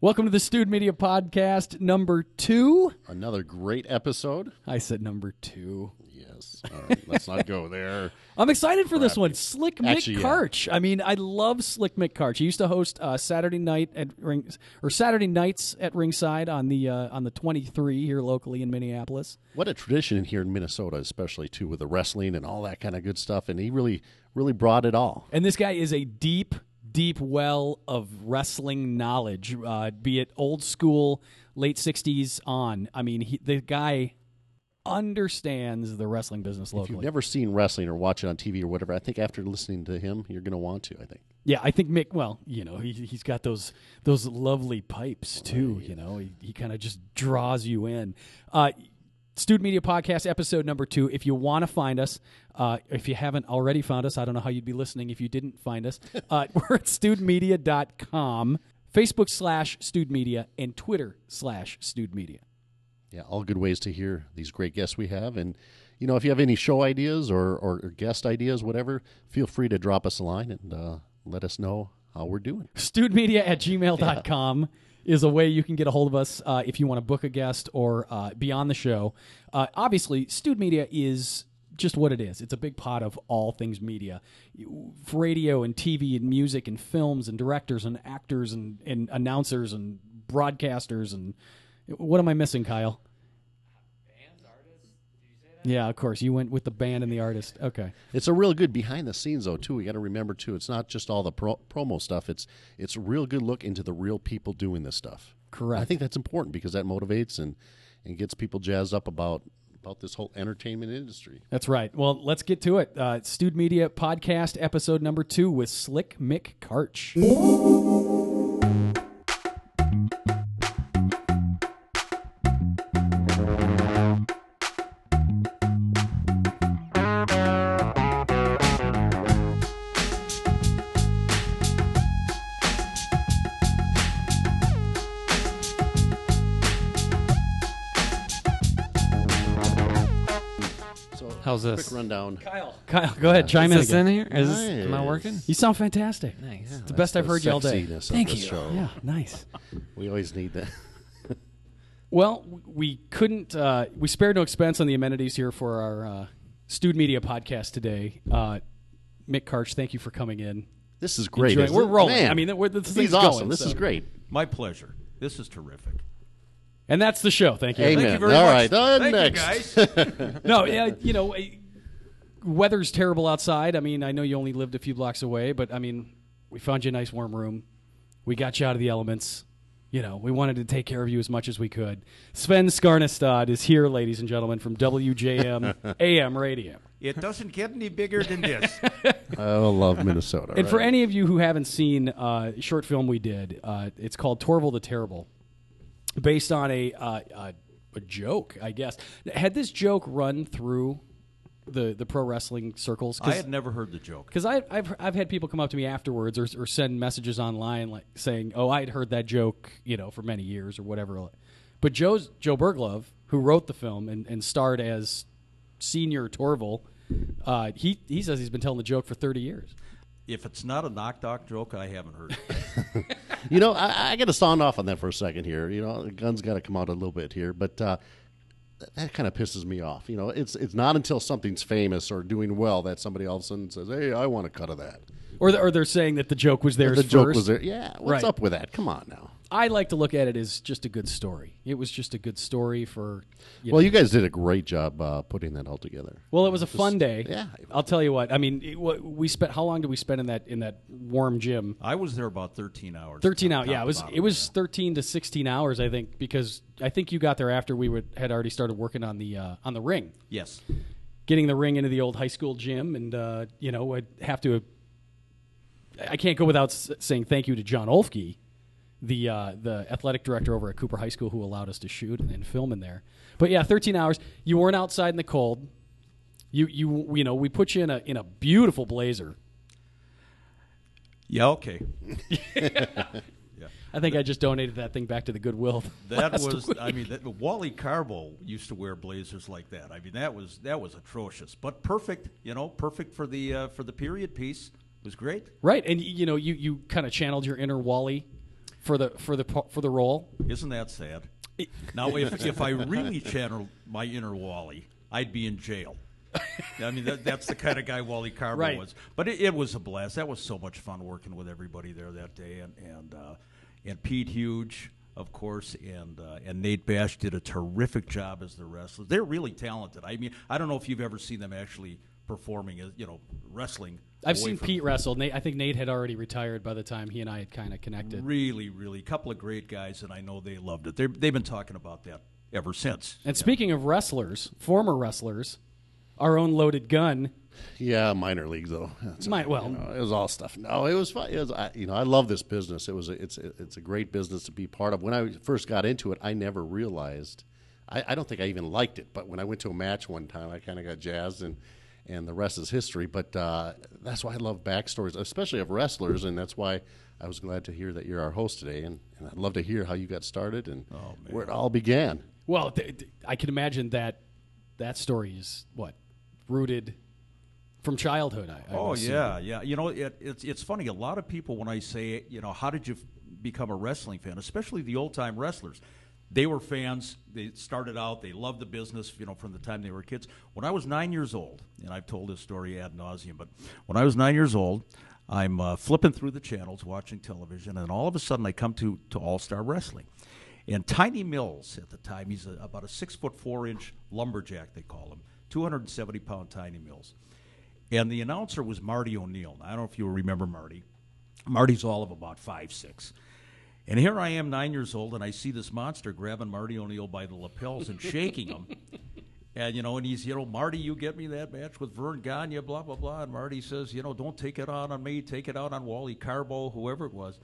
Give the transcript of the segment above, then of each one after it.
Welcome to the Stewed Media Podcast number two. Another great episode. I said number two. Yes. All right, let's not go there. I'm excited for this one. Slick Mick Actually, yeah. Karch. I mean, I love Slick Mick Karch. He used to host uh, Saturday night at ring or Saturday nights at Ringside on the uh, on the 23 here locally in Minneapolis. What a tradition here in Minnesota, especially too, with the wrestling and all that kind of good stuff. And he really, really brought it all. And this guy is a deep, deep well of wrestling knowledge, uh, be it old school, late 60s on. I mean, he, the guy understands the wrestling business If you've never seen wrestling or watch it on TV or whatever, I think after listening to him, you're going to want to. I think. Yeah, I think Mick. Well, you know, he he's got those those lovely pipes too. You know, he he kind of just draws you in. Uh, Stewed Media Podcast episode number two. If you want to find us, uh, if you haven't already found us, I don't know how you'd be listening if you didn't find us. Uh, we're at stewedmedia.com, Facebook slash Stewed Media, and Twitter slash Stewed Media. Yeah, all good ways to hear these great guests we have. And, you know, if you have any show ideas or, or, or guest ideas, whatever, feel free to drop us a line and uh, let us know how we're doing. stewedmedia at gmail.com is a way you can get a hold of us uh, if you want to book a guest or uh, be on the show. Uh, obviously, Stewed Media is just what it is. It's a big pot of all things media. For radio and TV and music and films and directors and actors and, and announcers and broadcasters and what am I missing, Kyle? Yeah, of course. You went with the band and the artist. Okay. It's a real good behind the scenes though too. We got to remember too. It's not just all the pro- promo stuff. It's it's a real good look into the real people doing this stuff. Correct. I think that's important because that motivates and and gets people jazzed up about about this whole entertainment industry. That's right. Well, let's get to it. Uh, Stewed Media Podcast, episode number two with Slick Mick Karch. So How's quick this? rundown. Kyle, Kyle, go ahead, chime in Is this again. in here? Is this, am I working? You sound fantastic. Nice. It's the best I've heard you all day. sexiness of Thank this you. show. Yeah, nice. We always need that. Well, we couldn't. Uh, we spared no expense on the amenities here for our uh, Stewed Media podcast today. Uh, Mick Karch, thank you for coming in. This is great. Enjoying- isn't we're it? rolling. Man, I mean, we're, this he's thing's awesome. going, this so- is great. My pleasure. This is terrific. And that's the show. Thank you. Amen. Thank you very All much. right, uh, Thank next. you, guys. no, yeah, you know, eh, weather's terrible outside. I mean, I know you only lived a few blocks away, but I mean, we found you a nice warm room. We got you out of the elements. You know, we wanted to take care of you as much as we could. Sven Skarnestad is here, ladies and gentlemen, from WJM AM Radio. it doesn't get any bigger than this. I love Minnesota. And for any of you who haven't seen uh, a short film we did, uh, it's called Torval the Terrible, based on a, uh, a a joke, I guess. Had this joke run through the the pro wrestling circles? I had never heard the joke. because I've I've had people come up to me afterwards or, or send messages online like saying, "Oh, I had heard that joke, you know, for many years or whatever." But Joe's Joe Berglove, who wrote the film and, and starred as senior Torval, uh, he he says he's been telling the joke for thirty years. If it's not a knock knock joke, I haven't heard it. You know, I, I got to sound off on that for a second here. You know, the gun's got to come out a little bit here, but uh, that, that kind of pisses me off. You know, it's it's not until something's famous or doing well that somebody all of a sudden says, "Hey, I want a cut of that." Or, the, or they're saying that the joke was theirs the joke first. was there. Yeah, what's Right. up with that? Come on now. I like to look at it as just a good story. It was just a good story for. You Well, know. you guys did a great job uh, putting that all together. Well, it was a fun day. yeah. I'll tell you what. I mean, it, what, we spent. How long did we spend in that in that warm gym? I was there about 13 hours. Thirteen hours. Yeah, it was. bottom, It was yeah. thirteen to sixteen hours, I think, because I think you got there after we would had already started working on the uh, on the ring, Yes. getting the ring into the old high school gym, and uh, you know, I'd have to. I can't go without saying thank you to John Olfke, the uh, the athletic director over at Cooper High School, who allowed us to shoot and, and film in there. But yeah, thirteen hours. You weren't outside in the cold. You you you know we put you in a in a beautiful blazer. Yeah, okay. I think I just donated that thing back to the Goodwill. That was, week. I mean, that, Wally Karbo used to wear blazers like that. I mean, that was that was atrocious, but perfect. You know, perfect for the uh, for the period piece. It was great. right. And you know you you kind of channeled your inner Wally for the for the for the role. Isn't that sad? Now, if, if I really channeled my inner Wally, I'd be in jail. I mean, that, that's the kind of guy Wally Karbo Right. was. But it, it was a blast. That was so much fun working with everybody there that day, and and uh, and Pete Huge, of course, and uh, and Nate Bash did a terrific job as the wrestlers. They're really talented. I mean, I don't know if you've ever seen them actually performing, as you know, wrestling. I've seen Pete wrestle. Nate, I think Nate had already retired by the time he and I had kind of connected. Really, really, couple of great guys, and I know they loved it. They're, they've been talking about that ever since. And speaking of wrestlers, former wrestlers, our own loaded gun. Yeah, minor league though. That's Might- well- you know, it was all stuff. No, it was fun. It was, I, you know, I love this business. It was, a, it's, a, it's a great business to be part of. When I first got into it, I never realized. I, I don't think I even liked it. But when I went to a match one time, I kind of got jazzed, and and the rest is history. But uh, that's why I love backstories, especially of wrestlers, and that's why I was glad to hear that you're our host today. And, and I'd love to hear how you got started and where it all began. Well, th- th- I can imagine that that story is what rooted from childhood. I, I Oh would assume. yeah, yeah. You know, it, it's it's funny. A lot of people when I say, you know, how did you f- become a wrestling fan? Especially the old time wrestlers. They were fans. They started out. They loved the business. You know, from the time they were kids. When I was nine years old, and I've told this story ad nauseum, but when I was nine years old, I'm uh, flipping through the channels, watching television, and all of a sudden I come to to All Star Wrestling. And Tiny Mills at the time, he's a, about a six foot four inch lumberjack, they call him, 270 pound Tiny Mills. And the announcer was Marty O'Neill. I don't know if you remember Marty. Marty's all of about five six. And here I am, nine years old, and I see this monster grabbing Marty O'Neill by the lapels and shaking him. And you know, and he's, you know, Marty, you get me that match with Vern Gagne, blah blah blah. And Marty says, you know, don't take it out on me, take it out on Wally Karbo, whoever it was.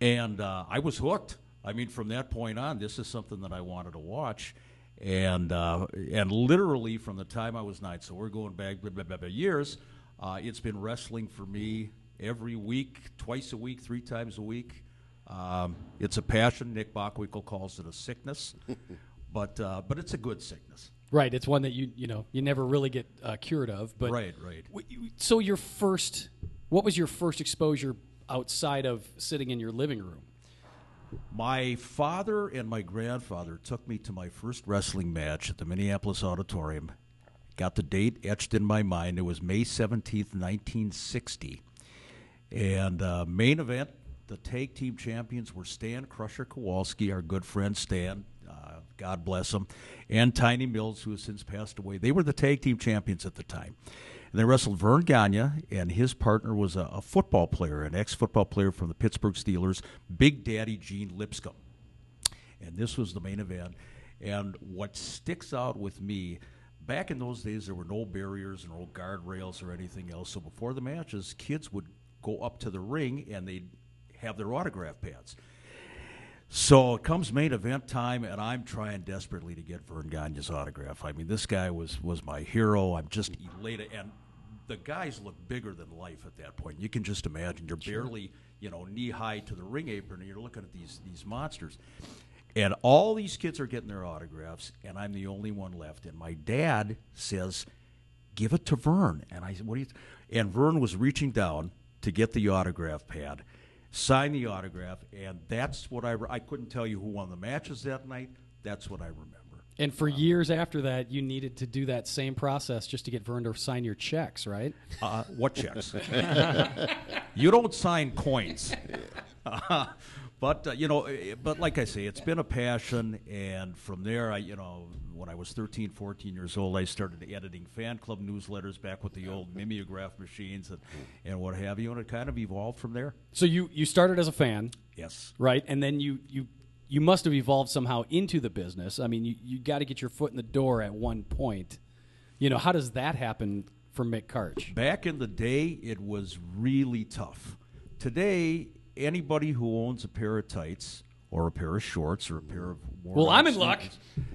And uh, I was hooked. I mean, from that point on, this is something that I wanted to watch. And uh, and literally from the time I was nine, so we're going back blah, blah, blah, years. Uh, it's been wrestling for me every week, twice a week, three times a week. Um, it's a passion. Nick Bockwinkel calls it a sickness, but uh, but it's a good sickness. Right. It's one that you you know you never really get uh, cured of. But Right, right. W- So your first, what was your first exposure outside of sitting in your living room? My father and my grandfather took me to my first wrestling match at the Minneapolis Auditorium. Got the date etched in my mind. It was May 17th, 1960. And uh, main event, the tag team champions were Stan Crusher Kowalski, our good friend Stan, uh, God bless him, and Tiny Mills, who has since passed away. They were the tag team champions at the time. And they wrestled Vern Gagne, and his partner was a, a football player, an ex football player from the Pittsburgh Steelers, Big Daddy Gene Lipscomb and this was the main event. And what sticks out with me, back in those days, there were no barriers, and no guardrails, or anything else. So before the matches, kids would go up to the ring and they'd have their autograph pads. So it comes main event time, and I'm trying desperately to get Vern Gagne's autograph. I mean, this guy was was my hero. I'm just elated, and the guys look bigger than life at that point. You can just imagine you're barely, you know, knee high to the ring apron, and you're looking at these these monsters. And all these kids are getting their autographs, and I'm the only one left. And my dad says, "Give it to Vern." And I said, "What do you?" And Vern was reaching down to get the autograph pad, sign the autograph, and that's what I. re- I couldn't tell you who won the matches that night. That's what I remember. And for years after that, you needed to do that same process just to get Vern to sign your checks, right? Uh, what checks? you don't sign coins. but uh, you know, eh, but like I say, it's been a passion, and from there, I you know, when I was 13, 14 years old, I started editing fan club newsletters back with the old mimeograph machines and, and what have you, and it kind of evolved from there. So you you started as a fan, Yes. right? And then you you you must have evolved somehow into the business. I mean, you you got to get your foot in the door at one point. You know, how does that happen for Mick Karch? Back in the day, it was really tough. Today, anybody who owns a pair of tights or a pair of shorts or a pair of Well, I'm in luck.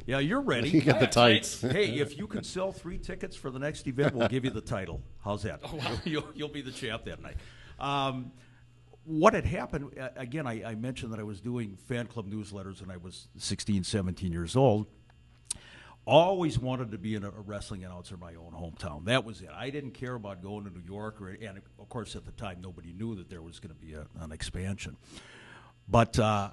Yeah, you're ready. You got the tights. hey, if you can sell three tickets for the next event, we'll give you the title. How's that? Oh, you'll, you'll be the champ that night. Um, what had happened, uh, again, I, I mentioned that I was doing fan club newsletters when I was 16, 17 years old. Always wanted to be a wrestling announcer in my own hometown. That was it. I didn't care about going to New York, or, and of course, at the time, nobody knew that there was going to be a, an expansion. but uh,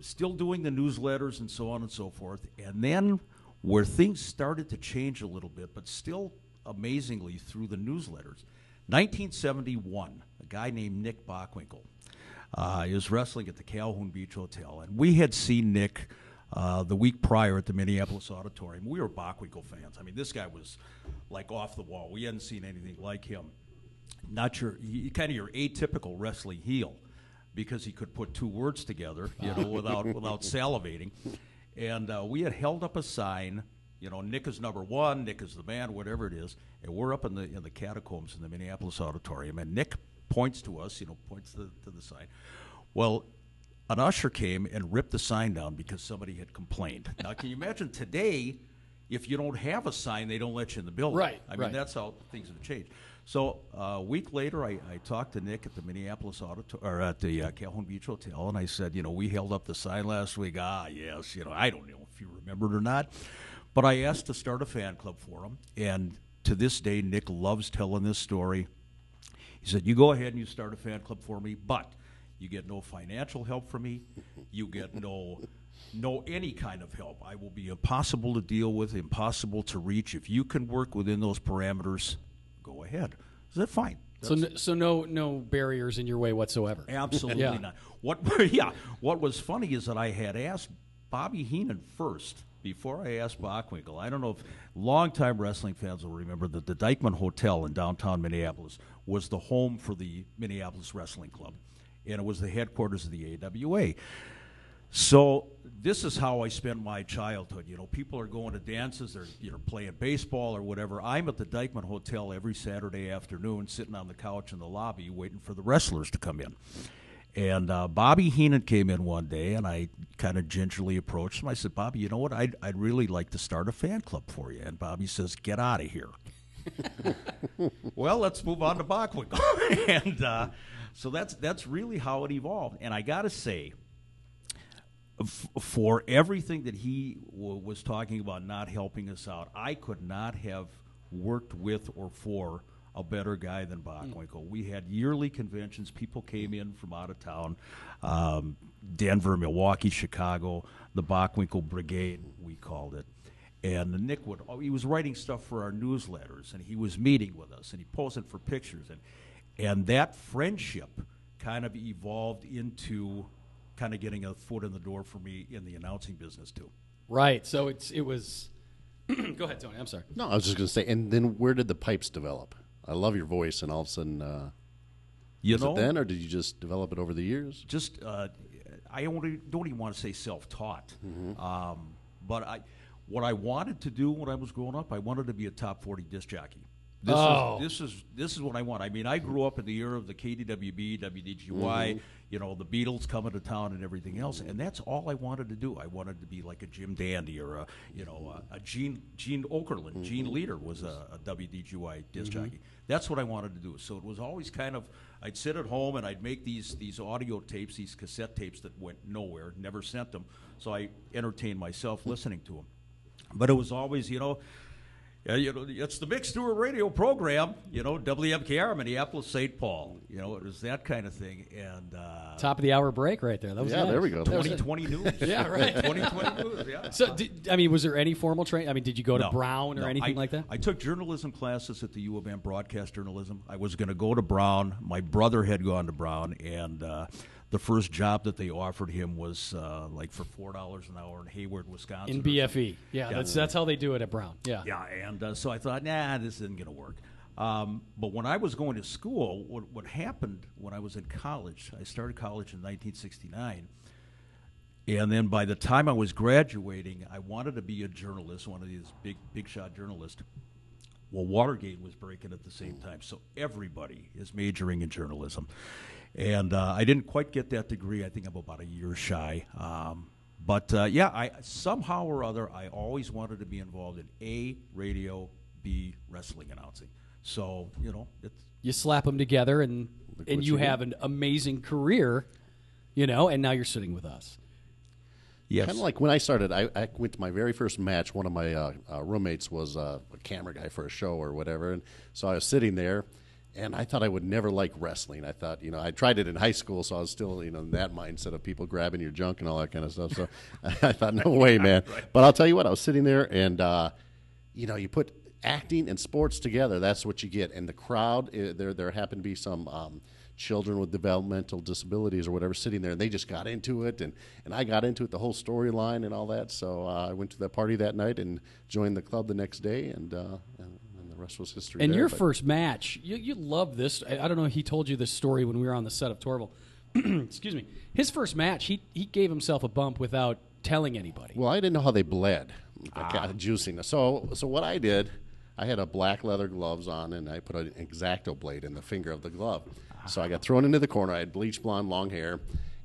still doing the newsletters and so on and so forth. And then where things started to change a little bit, but still amazingly through the newsletters. 1971, a guy named Nick Bockwinkel uh, is wrestling at the Calhoun Beach Hotel, and we had seen Nick uh, the week prior at the Minneapolis Auditorium. We were Bockwinkel fans. I mean, this guy was like off the wall. We hadn't seen anything like him. Not your kind of your atypical wrestling heel because he could put two words together, you know, without without salivating. And uh, we had held up a sign, you know, Nick is number one, Nick is the man, whatever it is, and we're up in the in the catacombs in the Minneapolis Auditorium, and Nick points to us, you know, points to, to the sign. Well, an usher came and ripped the sign down because somebody had complained. Now, can you imagine today? If you don't have a sign, they don't let you in the building. Right, I mean, right. that's how things have changed. So uh, a week later, I, I talked to Nick at the Minneapolis Auditor- or at the uh, Calhoun Beach Hotel, and I said, you know, we held up the sign last week. Ah, yes, you know, I don't know if you remember it or not, but I asked to start a fan club for him, and to this day, Nick loves telling this story. He said, "You go ahead and you start a fan club for me, but you get no financial help from me. You get no." No, any kind of help. I will be impossible to deal with, impossible to reach. If you can work within those parameters, go ahead. Is that fine? So, n- so no, no barriers in your way whatsoever. Absolutely Yeah. not. What? Yeah. What was funny is that I had asked Bobby Heenan first before I asked Bockwinkel. I don't know if longtime wrestling fans will remember that the Dyckman Hotel in downtown Minneapolis was the home for the Minneapolis Wrestling Club, and it was the headquarters of the AWA. So this is how I spent my childhood. You know, people are going to dances, they're you know playing baseball or whatever. I'm at the Dyckman Hotel every Saturday afternoon, sitting on the couch in the lobby, waiting for the wrestlers to come in. And uh, Bobby Heenan came in one day, and I kind of gingerly approached him. I said, "Bobby, you know what? I'd, I'd really like to start a fan club for you." And Bobby says, "Get out of here." well, let's move on to Bockwinkel. and uh, so that's that's really how it evolved. And I got to say, f- for everything that he w- was talking about not helping us out, I could not have worked with or for a better guy than Bockwinkel. We had yearly conventions. People came in from out of town, um, Denver, Milwaukee, Chicago, the Bockwinkel Brigade, we called it. And Nick would, oh, he was writing stuff for our newsletters, and he was meeting with us, and he posing for pictures, and and that friendship kind of evolved into kind of getting a foot in the door for me in the announcing business too. Right. So it's it was. Go ahead, Tony. I'm sorry. No, I was just going to say, and then where did the pipes develop? I love your voice, and all of a sudden, uh, You was know, it then, or did you just develop it over the years? just uh, I only, don't even want to say self-taught, um, but I what I wanted to do when I was growing up, I wanted to be a top forty disc jockey. This Oh. is this is this is what I want. I mean, I grew up in the era of the KDWB, WDGY, mm-hmm. you know, the Beatles coming to town and everything else, and that's all I wanted to do. I wanted to be like a Jim Dandy or a you know a, a Gene Gene Okerlund. Mm-hmm. Gene Leader was a, a WDGY disc mm-hmm. jockey. That's what I wanted to do. So it was always kind of I'd sit at home and I'd make these these audio tapes, these cassette tapes that went nowhere, never sent them. So I entertained myself listening to them. But it was always, you know, yeah, you know, it's the Mick Stewart radio program, you know, WMKR, Minneapolis, St. Paul. You know, it was that kind of thing. And uh, Top of the hour break right there. That was Yeah, nice. there we go. That was it. 2020 news. Yeah, right. 2020 news, yeah. So, did, I mean, was there any formal training? I mean, did you go to No, Brown or no. anything I- like that? I took journalism classes at the U of M, broadcast journalism. I was going to go to Brown. My brother had gone to Brown, and uh, the first job that they offered him was uh, like for four dollars an hour in Hayward, Wisconsin. In BFE. Yeah, Yeah. that's that's how they do it at Brown. Yeah. Yeah, and uh, so I thought, nah, this isn't going to work. Um, but when I was going to school, what, what happened when I was in college, I started college in 1969. And then by the time I was graduating, I wanted to be a journalist, one of these big, big shot journalists. Well, Watergate was breaking at the same time, so everybody is majoring in journalism. And uh, I didn't quite get that degree. I think I'm about a year shy. Um, but uh, yeah, I somehow or other, I always wanted to be involved in A, radio, B, wrestling announcing. So, you know, it's, You slap them together, and and you you have an amazing career, you know. And now you're sitting with us. yes. Kind of like when I started, I, I went to my very first match. One of my uh, uh, roommates was uh, a camera guy for a show or whatever, and so I was sitting there, and I thought I would never like wrestling. I thought, you know, I tried it in high school, so I was still, you know, in that mindset of people grabbing your junk and all that kind of stuff. So I thought, no way, man. But I'll tell you what, I was sitting there, and uh, you know, you put acting and sports together, that's what you get. And the crowd, eh, there, there happened to be some. Um, children with developmental disabilities or whatever sitting there and they just got into it and, and i got into it the whole storyline and all that so uh, i went to that party that night and joined the club the next day and, uh, and was history. And there, your but- first match, you, you love this. I, I don't know. He told you this story when we were on the set of Torval. Excuse me. His first match, he he gave himself a bump without telling anybody. Well, I didn't know how they bled, like, uh, juicing. So, so what I did, I had a black leather gloves on, and I put an exacto blade in the finger of the glove. So I got thrown into the corner. I had bleach blonde, long hair,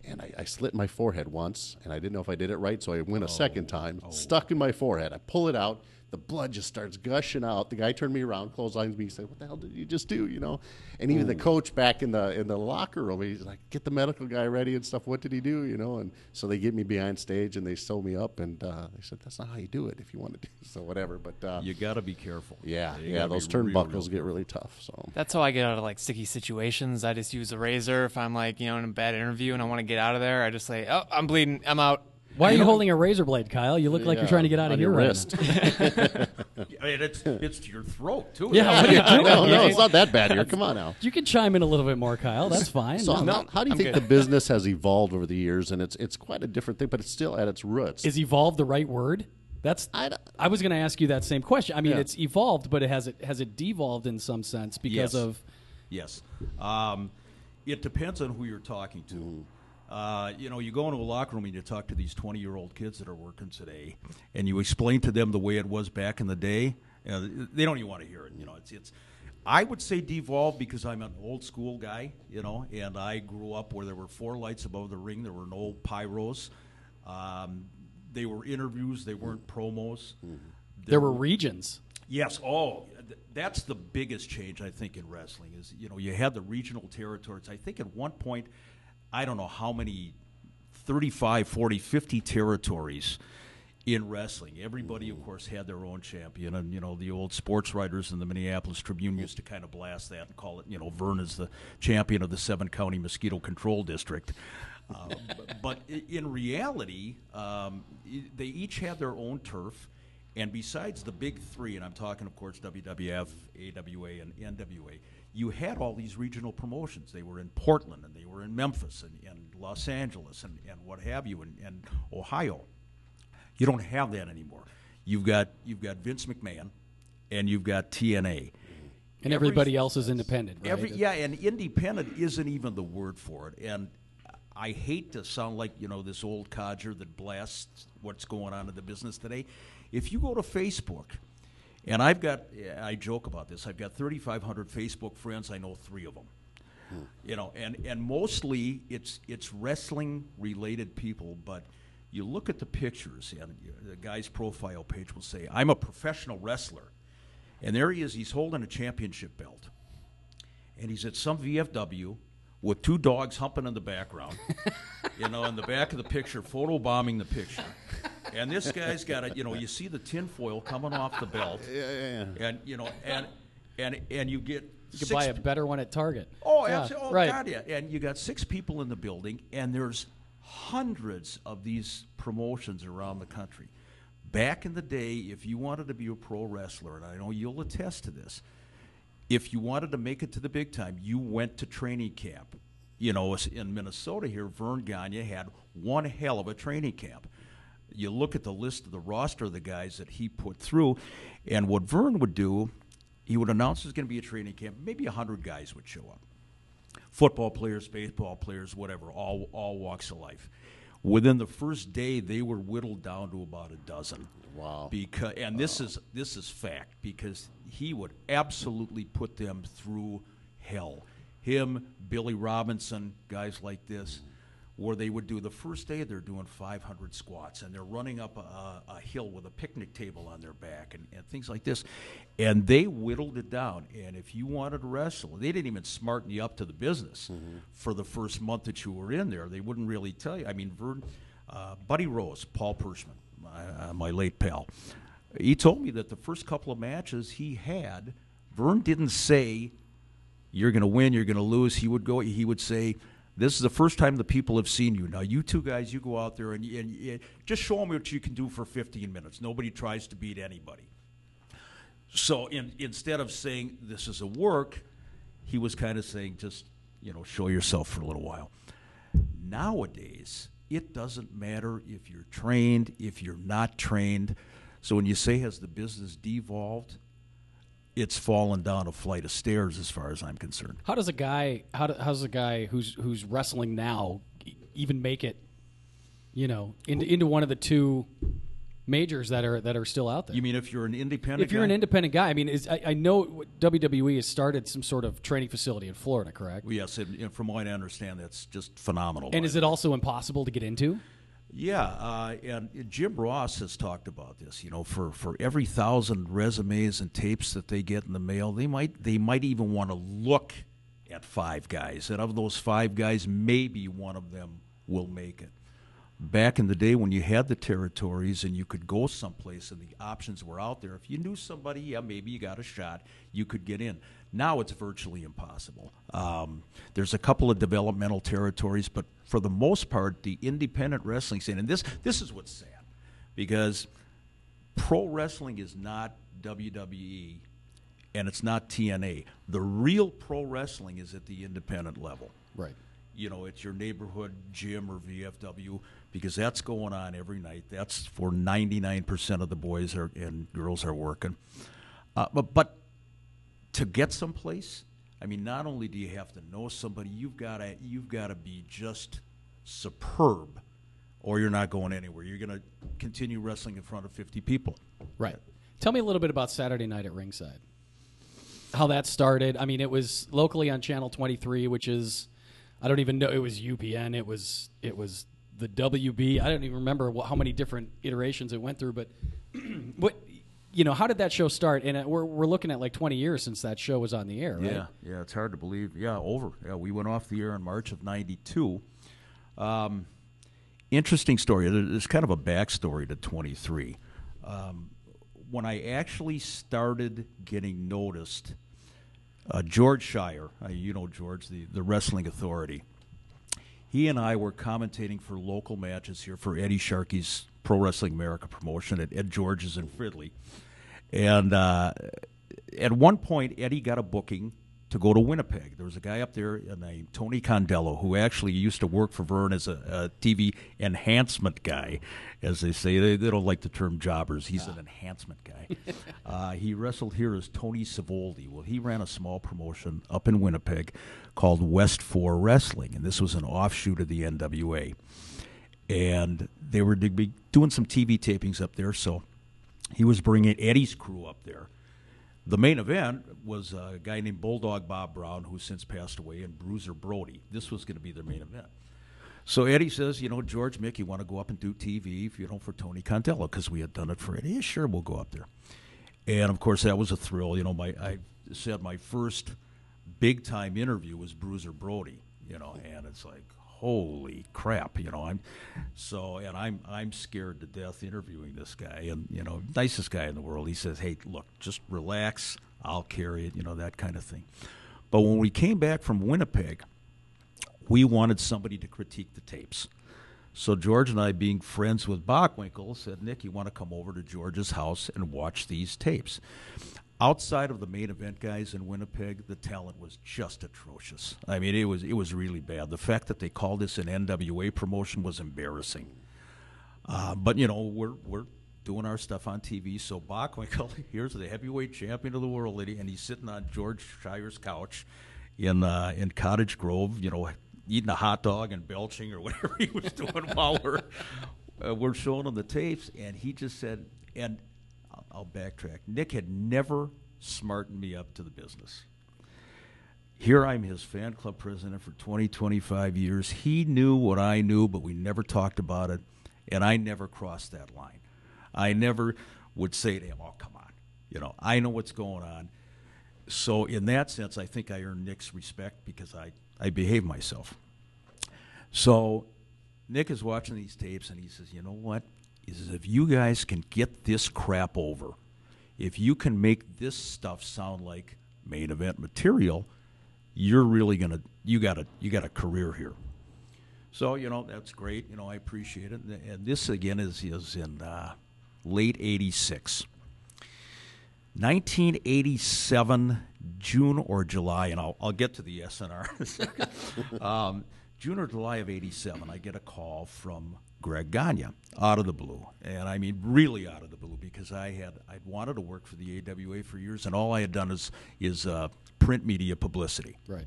and I, I slit my forehead once, and I didn't know if I did it right, so I went a second time, stuck in my forehead. I pull it out. The blood just starts gushing out. The guy turned me around, clotheslines me, he said, "What the hell did you just do?" You know, and even the coach back in the in the locker room, he's like, "Get the medical guy ready and stuff." What did he do? You know, and so they get me behind stage and they sew me up, and uh, they said, "That's not how you do it. If you want to do so, whatever." But uh, You got to be careful. yeah, You yeah, those be real, turnbuckles real get really tough. So That's how I get out of like sticky situations. I just use a razor if I'm like, you know, in a bad interview and I want to get out of there. I just say, "Oh, I'm bleeding. I'm out." Why are you holding a razor blade, Kyle? You look like you're trying to get out of here your right wrist. I mean, it's it's to your throat too. Yeah, what are you doing? no, no, it's not that bad here. Come on now. You can chime in a little bit more, Kyle. That's fine. So No. how, how do you I'm think good. the business has evolved over the years? And it's it's quite a different thing, but it's still at its roots. Is evolved the right word? That's. I I was going to ask you that same question. I mean, Yeah. it's evolved, but it has it has it devolved in some sense because Yes. of Yes. Um, it depends on who you're talking to. Uh, you know, you go into a locker room and you talk to these 20 year old kids that are working today, and you explain to them the way it was back in the day. You know, they don't even want to hear it. You know, it's it's. I would say devolve because I'm an old school guy, you know, and I grew up where there were four lights above the ring. There were no pyros. Um, they were interviews. They weren't promos. there were regions. Yes. Oh, th- that's the biggest change I think in wrestling is you know you had the regional territories. I think at one point, I don't know how many, 35, 40, 50 territories in wrestling. Everybody, of course, had their own champion, and you know the old sports writers in the Minneapolis Tribune used to kind of blast that and call it, you know, Vern is the champion of the seven county mosquito control district. Uh, but in reality, um, they each had their own turf. And besides the big three, and I'm talking, of course, WWF, AWA, and NWA, you had all these regional promotions. They were in Portland, and they were in Memphis, and, and Los Angeles, and, and what have you, and, and Ohio. You don't have that anymore. You've got you've got Vince McMahon, and you've got TNA. And everybody else is independent, right? Every, yeah, and independent isn't even the word for it. And I hate to sound like you know this old codger that blasts what's going on in the business today. If you go to Facebook, and I've got, I joke about this. I've got 3,500 Facebook friends. I know three of them. You know, and, and mostly it's it's wrestling related people, but you look at the pictures, and the guy's profile page will say, "I'm a professional wrestler," and there he is. He's holding a championship belt and he's at some VFW with two dogs humping in the background. you know, in the back of the picture, photo bombing the picture. And this guy's got it. you know, you see the tinfoil coming off the belt. yeah, yeah, yeah. And you know, and and and you get you could six buy a better one at Target. Oh, Yeah, absolutely. Oh, right. God, yeah. And you got six people in the building, and there's hundreds of these promotions around the country. Back in the day, if you wanted to be a pro wrestler, and I know you'll attest to this, if you wanted to make it to the big time, you went to training camp. You know, in Minnesota here, Vern Gagne had one hell of a training camp. You look at the list of the roster of the guys that he put through, and what Vern would do, he would announce there's going to be a training camp. Maybe 100 guys would show up football players, baseball players, whatever, all all walks of life. Within the first day, they were whittled down to about a dozen. Wow. Because and this is this is fact because he would absolutely put them through hell. Him, Billy Robinson, guys like this, where they would do the first day they're doing 500 squats and they're running up a, a hill with a picnic table on their back and, and things like this, and they whittled it down. And if you wanted to wrestle, they didn't even smarten you up to the business for the first month that you were in there. They wouldn't really tell you. I mean, Vern, uh, Buddy Rose, Paul Perschmann, my, uh, my late pal, he told me that the first couple of matches he had, Vern didn't say You're going to win. You're going to lose. He would go. He would say, "This is the first time the people have seen you. Now, you two guys, you go out there and, and, and just show them what you can do for 15 minutes. Nobody tries to beat anybody." So in, instead of saying this is a work, he was kind of saying just you know show yourself for a little while. Nowadays, it doesn't matter if you're trained, if you're not trained. So when you say has the business devolved, it's fallen down a flight of stairs as far as I'm concerned. How does a guy how, do, how does a guy who's who's wrestling now even make it? You know, into into one of the two majors that are that are still out there. You mean if you're an independent? if you're guy? an independent guy, I mean, is, I, I know WWE has started some sort of training facility in Florida, correct? Well, yes, from what I understand, that's just phenomenal. And is it also impossible to get into? Yeah, uh, and Jim Ross has talked about this. You know, for, for every thousand resumes and tapes that they get in the mail, they might they might even want to look at five guys, and of those five guys, maybe one of them will make it. Back in the day when you had the territories and you could go someplace and the options were out there, if you knew somebody, yeah, maybe you got a shot, you could get in. Now it's virtually impossible. Um, there's a couple of developmental territories, but for the most part, the independent wrestling scene, and this this is what's sad, because pro wrestling is not WWE and it's not TNA. The real pro wrestling is at the independent level Right. you know, it's your neighborhood gym or VFW because that's going on every night. That's for 99% of the boys are, and girls are working. Uh, but, but to get someplace, I mean, not only do you have to know somebody, you've got to you've got to be just superb, or you're not going anywhere. You're going to continue wrestling in front of 50 people. Right. Tell me a little bit about Saturday night at Ringside. How that started. I mean, it was locally on Channel 23, which is I don't even know it was UPN. It was it was the WB. I don't even remember what, how many different iterations it went through, but what you know, how did that show start? And uh, we're we're looking at like 20 years since that show was on the air, right? Yeah, yeah, it's hard to believe. Yeah, over. Yeah, we went off the air in March of '92. Um, interesting story. There- There's kind of a backstory to 23. Um, when I actually started getting noticed, uh, George Schire, uh, you know George, the, the wrestling authority, he and I were commentating for local matches here for Eddie Sharkey's Pro Wrestling America promotion at Ed George's in Fridley. And uh, at one point, Eddie got a booking to go to Winnipeg. There was a guy up there named Tony Condello who actually used to work for Vern as a, a TV enhancement guy, as they say. They, they don't like the term jobbers. He's an enhancement guy. uh, he wrestled here as Tony Savoldi. Well, he ran a small promotion up in Winnipeg called West Four Wrestling, and this was an offshoot of the NWA. And they were doing some TV tapings up there, so he was bringing Eddie's crew up there. The main event was a guy named Bulldog Bob Brown, who since passed away, and Bruiser Brody. This was going to be their main event. So Eddie says, you know, George, Mick, you want to go up and do TV, if you know, for Tony Condello because we had done it for Eddie. Yeah, sure, we'll go up there. And of course, that was a thrill. You know, my I said my first big time interview was Bruiser Brody. You know, and it's like, holy crap, you know, I'm so and I'm I'm scared to death interviewing this guy, and you know, nicest guy in the world. He says, hey, look, just relax, I'll carry it, you know, that kind of thing. But when we came back from Winnipeg, we wanted somebody to critique the tapes. So George and I, being friends with Bockwinkel, said, Nick, you want to come over to George's house and watch these tapes. Outside of the main event guys in Winnipeg, the talent was just atrocious. I mean, it was it was really bad. The fact that they called this an NWA promotion was embarrassing. Uh, but you know, we're we're doing our stuff on TV. So Bockwinkel, here's the heavyweight champion of the world, and he's sitting on George Schire's couch in uh, in Cottage Grove. You know, eating a hot dog and belching or whatever he was doing while we're uh, we're showing him the tapes, and he just said, and I'll, backtrack. Nick had never smartened me up to the business. Here I'm his fan club president for 20, 25 years. He knew what I knew, but we never talked about it, and I never crossed that line. I never would say to him, "Oh, come on," you know. I know what's going on. So in that sense, I think I earned Nick's respect because I I behave myself. So Nick is watching these tapes and he says, "You know what? Says if you guys can get this crap over, if you can make this stuff sound like main event material, you're really gonna you got a you got a career here. So you know that's great. You know I appreciate it. And- this again is is in uh, late '86, 1987, June or July, and I'll I'll get to the SNR. in a second. um, June or July of '87, I get a call from Greg Gagne out of the blue, and I mean really out of the blue because I had I'd wanted to work for the AWA for years, and all I had done is is uh, print media publicity. Right.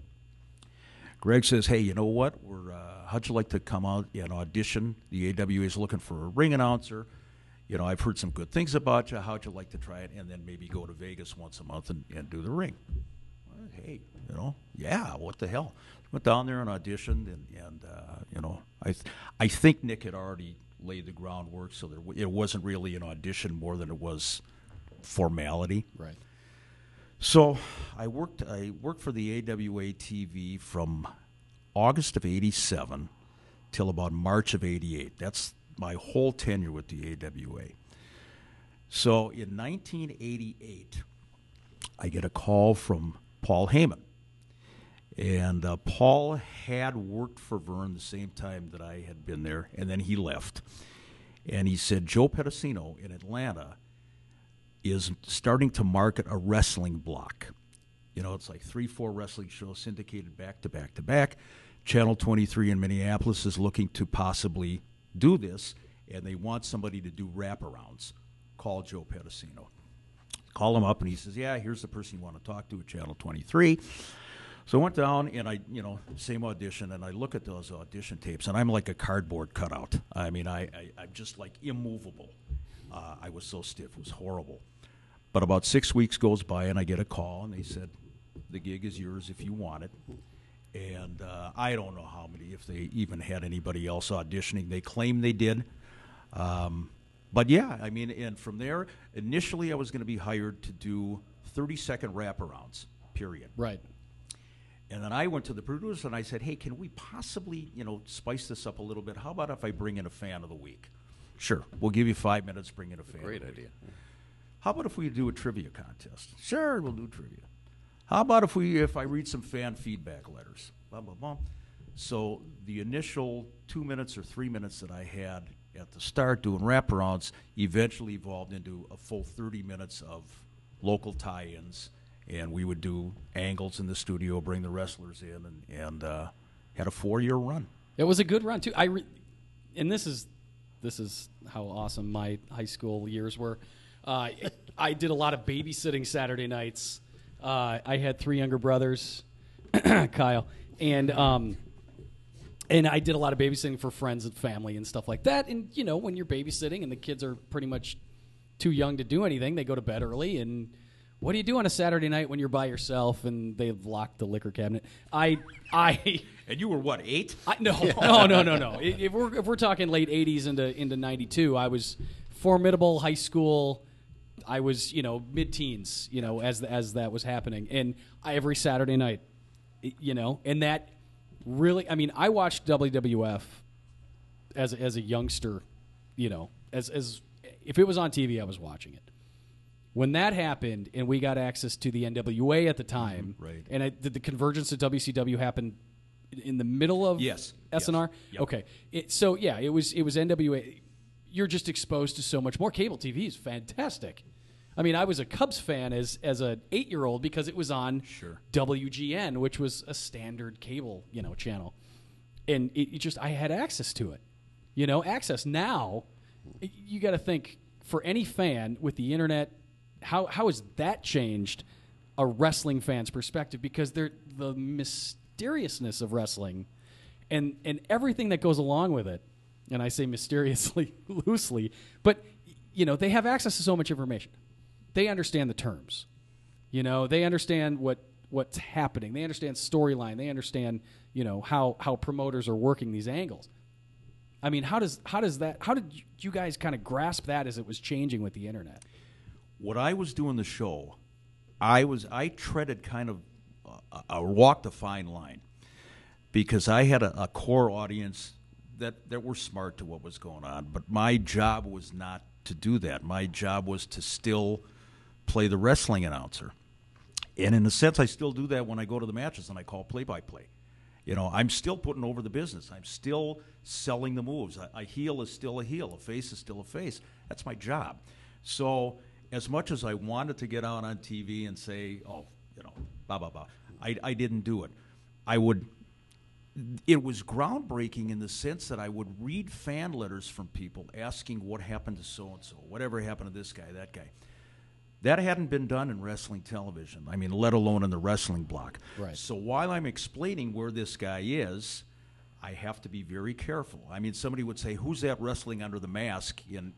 Greg says, "Hey, you know what? We're uh, how'd you like to come out and audition? The AWA is looking for a ring announcer. You know, I've heard some good things about you. How'd you like to try it? And then maybe go to Vegas once a month and, and do the ring? Well, hey, you know, yeah, what the hell? Went down there and auditioned, and, and uh, you know, I th- I think Nick had already laid the groundwork, so there w- it wasn't really an audition more than it was formality. Right. So I worked I worked for the AWA TV from August of 87 till about March of 88. That's my whole tenure with the AWA. So in 1988 I get a call from Paul Heyman. And uh, Paul had worked for Vern the same time that I had been there, and then he left. And he said, Joe Pedicino in Atlanta is starting to market a wrestling block. You know, it's like three, four wrestling shows syndicated back to back to back. Channel 23 in Minneapolis is looking to possibly do this, and they want somebody to do wraparounds. Call Joe Pedicino. Call him up, and he says, Yeah, here's the person you want to talk to at Channel 23. So I went down and I, you know, same audition, and I look at those audition tapes, and I'm like a cardboard cutout. I mean, I, I I'm just like immovable. Uh, I was so stiff; it was horrible. But about six weeks goes by, and I get a call, and they said, "The gig is yours if you want it." And uh, I don't know how many, if they even had anybody else auditioning. They claim they did. Um, but yeah, I mean, and from there, initially I was going to be hired to do 30 second wraparounds, period. Right. And then I went to the producer and I said, "Hey, can we possibly, you know, spice this up a little bit? How about if I bring in a fan of the week?" Sure, we'll give you five minutes. Bring in a fan. Great of the week. idea. How about if we do a trivia contest? Sure, we'll do trivia. How about if we if I read some fan feedback letters? Blah blah blah. So the initial two minutes or three minutes that I had at the start doing wraparounds eventually evolved into a full 30 minutes of local tie-ins, and we would do angles in the studio, bring the wrestlers in, and, and uh, had a four-year run. It was a good run too. I re- and this is this is how awesome my high school years were. Uh, I did a lot of babysitting Saturday nights. Uh, I had three younger brothers, Kyle, and um, and I did a lot of babysitting for friends and family and stuff like that. And you know, when you're babysitting and the kids are pretty much too young to do anything, they go to bed early. And what do you do on a Saturday night when you're by yourself and they've locked the liquor cabinet? I I. And you were what eight? I, no, no, no, no, no. If we're if we're talking late '80s into into '92, I was formidable high school. I was you know mid-teens, you know, as as that was happening, and I, every Saturday night, you know, and that really, I mean, I watched WWF as as a youngster, you know, as as if it was on TV, I was watching it. When that happened, and we got access to the NWA at the mm-hmm. time, right. And I, did the convergence of WCW happen in the middle of Yes, SNR? yes, yep. Okay, it, so yeah, it was it was NWA. You're just exposed to so much more. Cable TV is fantastic. I mean, I was a Cubs fan as as an eight year old because it was on Sure. WGN, which was a standard cable you know channel, and it, it just I had access to it. You know, access now. You got to think for any fan with the internet, how how has that changed a wrestling fan's perspective? Because they're the mysteriousness of wrestling, and and everything that goes along with it. And I say mysteriously loosely, but you know they have access to so much information. They understand the terms. You know, they understand what what's happening. They understand storyline. They understand, you know, how how promoters are working these angles. I mean, how does how does that how did you- guys kind of grasp that as it was changing with the internet? When I was doing the show, I was I treaded kind of uh, I walked a fine line because I had a, a core audience that that were smart to what was going on, but my job was not to do that. My job was to still play the wrestling announcer. And in a sense, I still do that when I go to the matches and I call play by play. You know, I'm still putting over the business. I'm still selling the moves. A, a heel is still a heel. A face is still a face. That's my job. So, as much as I wanted to get out on TV and say, oh, you know, blah, blah, blah, I, I didn't do it. I would it was groundbreaking in the sense that I would read fan letters from people asking what happened to so and so, whatever happened to this guy, that guy. That hadn't been done in wrestling television. I mean, let alone in the wrestling block. Right. So while I'm explaining where this guy is, I have to be very careful. I mean, somebody would say, "Who's that wrestling under the mask?" and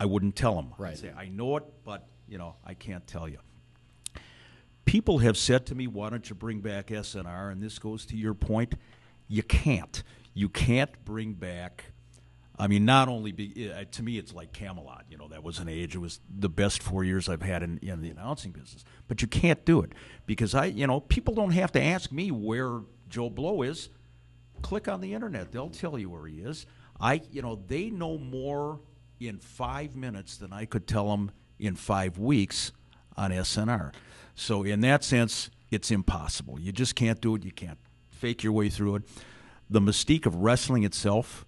I wouldn't tell them. Right. I'd say, "I know it, but you know, I can't tell you." People have said to me, "Why don't you bring back SNR?" And this goes to your point. You can't. You can't bring back. I mean, not only be, uh, to me, it's like Camelot. You know, that was an age. It was the best four years I've had in, in the announcing business. But you can't do it because I, you know, people don't have to ask me where Joe Blow is. Click on the internet; they'll tell you where he is. I, you know, they know more in five minutes than I could tell them in five weeks on SNR. So in that sense, it's impossible. You just can't do it. You can't fake your way through it. The mystique of wrestling itself,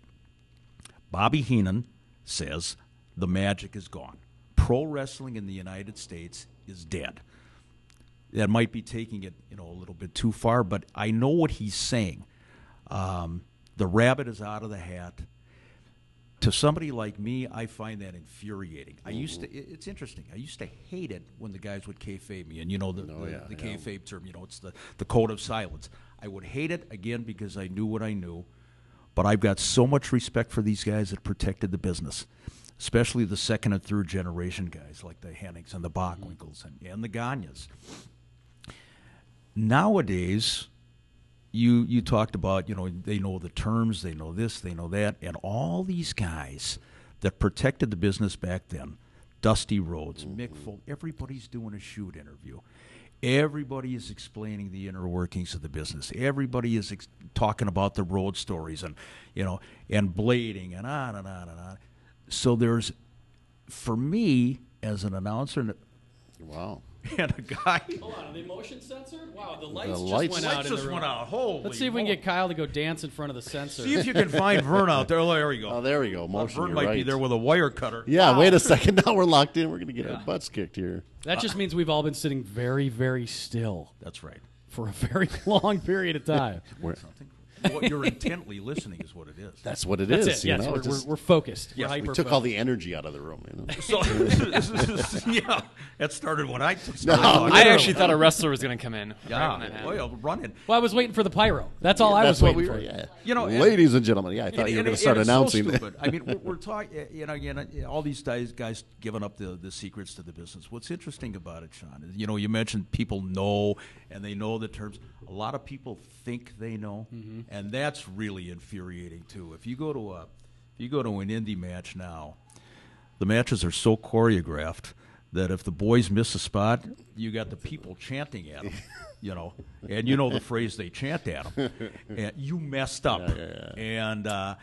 Bobby Heenan says the magic is gone. Pro wrestling in the United States is dead. That might be taking it, you know, a little bit too far, but I know what he's saying. Um, the rabbit is out of the hat. To somebody like me, I find that infuriating. I used to. Mm-hmm. It's interesting. I used to hate it when the guys would kayfabe me, and you know the, Oh, the, yeah, the yeah. kayfabe term. You know, it's the the code of silence. I would hate it again because I knew what I knew. But I've got so much respect for these guys that protected the business, especially the second and third generation guys like the Hennings and the Bockwinkels and, and the Gagnes. Nowadays, you you talked about you know they know the terms, they know this, they know that, and all these guys that protected the business back then, Dusty Rhodes, Mick mm-hmm. Foley, everybody's doing a shoot interview. Everybody is explaining the inner workings of the business. Everybody is ex- talking about the road stories and you know and blading and on and on and on. So there's, for me as an announcer Wow. and a guy, Hold on, the motion sensor? Wow, the lights just lights- went out. lights just went out. Holy Let's see if we can get Kyle to go dance in front of the sensor. See if you can find Vern out there. Oh, there we go. Oh, there we go. Well, Motion. Vern you're might be there with a wire cutter. Yeah, Wow. wait a second. Now we're locked in. We're going to get our butts kicked here. that just means we've all been sitting very, very still That's right. for a very long period of time. We're, What you're intently listening is what it is. that's what it That's is. it. You Yes, know, we're, It's just- we're, we're focused. Yes, we're we we hyper took all the energy out of the room. You know? So, yeah, that started when I started No, talking. I actually thought a wrestler was going to come in. right when that yeah, happened. well, running. Well, I was waiting for the pyro. That's all I That's was what waiting we for. Yeah. You know, and- ladies and gentlemen. Yeah, I thought And- you were and- going to start it's so announcing. stupid. I mean, we're, we're talking. You know, you know, all these guys, guys giving up the, the secrets to the business. What's interesting about it, Sean, is you know, you mentioned people know and they know the terms. A lot of people think they know, Mm-hmm. and that's really infuriating too. If you go to a, if you go to an indie match now, the matches are so choreographed that if the boys miss a spot, you got the people chanting at them, you know, and you know the phrase they chant at them, and you messed up, and uh,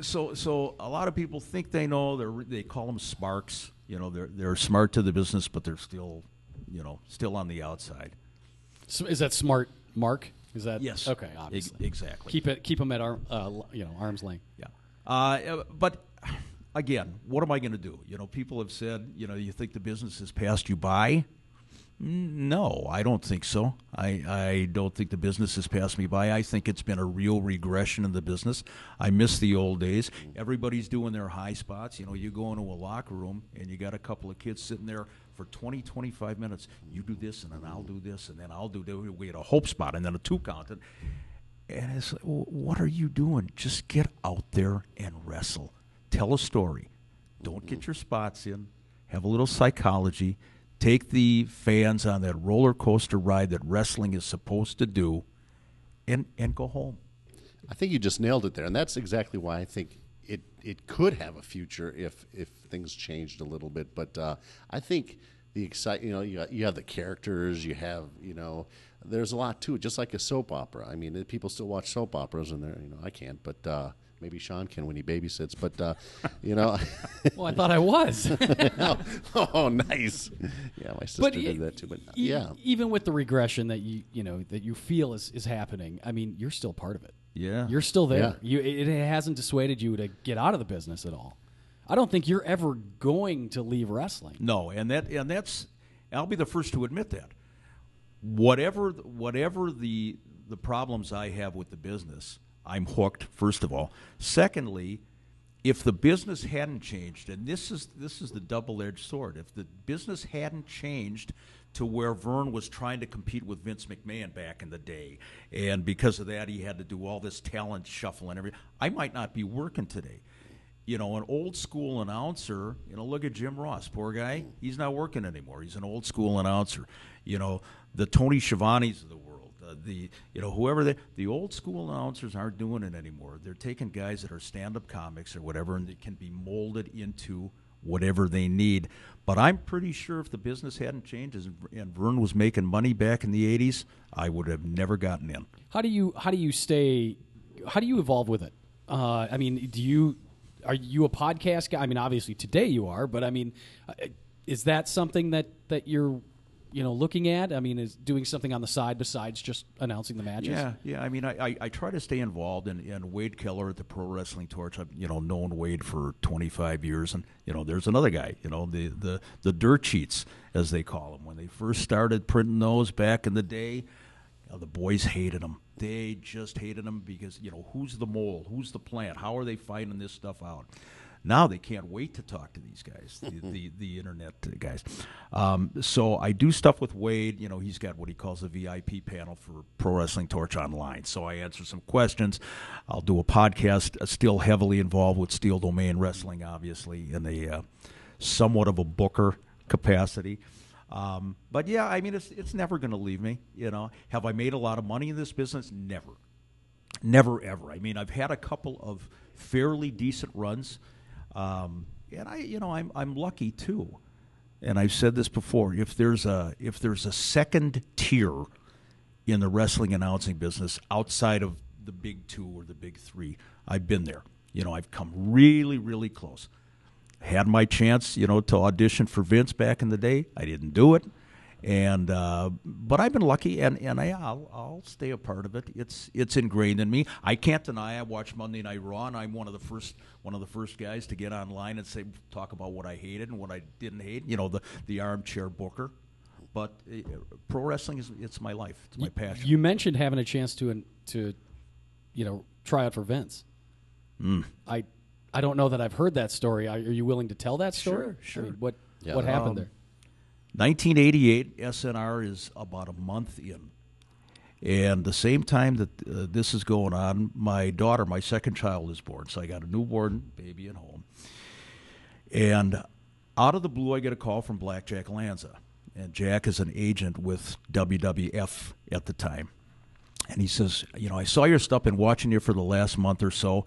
so so a lot of people think they know. They they call them smarks, you know, they're they're smart to the business, but they're still, you know, still on the outside. S- Is that smart, Mark? Is that Yes. Okay, obviously. exactly. Keep it. Keep them at arm. Uh, you know, arm's length. Yeah. Uh, but again, what am I going to do? You know, people have said, you know, you think the business has passed you by? No, I don't think so. I, I don't think the business has passed me by. I think it's been a real regression in the business. I miss the old days. Everybody's doing their high spots. You know, you go into a locker room and you got a couple of kids sitting there for 20, 25 minutes. You do this, and then I'll do this, and then I'll do that. We had a hope spot and then a two count. And, and it's like, "Wh- what are you doing? Just get out there and wrestle. Tell a story. Don't get your spots in. Have a little psychology. Take the fans on that roller coaster ride that wrestling is supposed to do, and and go home. I think you just nailed it there, and that's exactly why I think it it could have a future if if things changed a little bit. But uh, I think the excite, you know, you you have the characters, you have you know, there's a lot to it, just like a soap opera. I mean, people still watch soap operas, and they're you know, I can't, but uh, maybe Sean can when he babysits, but uh, you know, Well, I thought I was. oh, oh, nice. Yeah, my sister but did that too. But e- yeah, even with the regression that you you know that you feel is, is happening, I mean, you're still part of it. Yeah. You're still there. Yeah. You it, it hasn't dissuaded you to get out of the business at all. I don't think you're ever going to leave wrestling. No, and that and that's I'll be the first to admit that. Whatever whatever the the problems I have with the business, I'm hooked first of all. Secondly, if the business hadn't changed, and this is this is the double-edged sword, if the business hadn't changed to where Vern was trying to compete with Vince McMahon back in the day, and because of that he had to do all this talent shuffle and everything, I might not be working today you know, an old school announcer, you know, look at Jim Ross, poor guy. He's not working anymore. He's an old school announcer. You know, the Tony Schiavone's of the world, uh, the, you know, whoever they, the old school announcers aren't doing it anymore. They're taking guys that are stand up comics or whatever and they can be molded into whatever they need. But I'm pretty sure if the business hadn't changed and Vern was making money back in the 80s, I would have never gotten in. How do you how do you stay? How do you evolve with it? Uh, I mean, do you are you a podcast guy? I mean, obviously today you are, but I mean, uh, is that something that that you're you know looking at? I mean, is doing something on the side besides just announcing the matches? Yeah, yeah. I mean, I, I, I try to stay involved, and, and Wade Keller at the Pro Wrestling Torch. I've you know known Wade for 25 years, and you know there's another guy. You know the the the dirt sheets as they call them when they first started printing those back in the day. You know, the boys hated them. They just hated them because you know who's the mole, who's the plant, how are they finding this stuff out? Now they can't wait to talk to these guys, the, the, the internet guys. Um, so I do stuff with Wade. You know, he's got what he calls a VIP panel for Pro Wrestling Torch Online. So I answer some questions. I'll do a podcast, uh, still heavily involved with Steel Domain Wrestling, obviously, in a uh, somewhat of a booker capacity. Um, but yeah, I mean, it's it's never going to leave me. You know, have I made a lot of money in this business? Never, never ever. I mean, I've had a couple of fairly decent runs, um, and I, you know, I'm I'm lucky too. And I've said this before: if there's a if there's a second tier in the wrestling announcing business outside of the big two or the big three, I've been there. You know, I've come really, really close had my chance, you know, to audition for Vince back in the day. I didn't do it, and uh, but I've been lucky, and and I, I'll I'll stay a part of it. It's it's ingrained in me. I can't deny. I watch Monday Night Raw, and I'm one of the first one of the first guys to get online and say talk about what I hated and what I didn't hate. You know, the the armchair booker. But uh, pro wrestling is it's my life. It's my passion. You mentioned having a chance to to you know try out for Vince. Hmm. I I don't know that I've heard that story. Are, are you willing to tell that story? Sure, sure. I mean, what Yeah. what happened Um, there? 1988, SNR is about a month in. And the same time that uh, this is going on, my daughter, my second child, is born. So I got a newborn baby at home. And out of the blue, I get a call from Black Jack Lanza. And Jack is an agent with WWF at the time. And he says, You know, I saw your stuff, been watching you for the last month or so.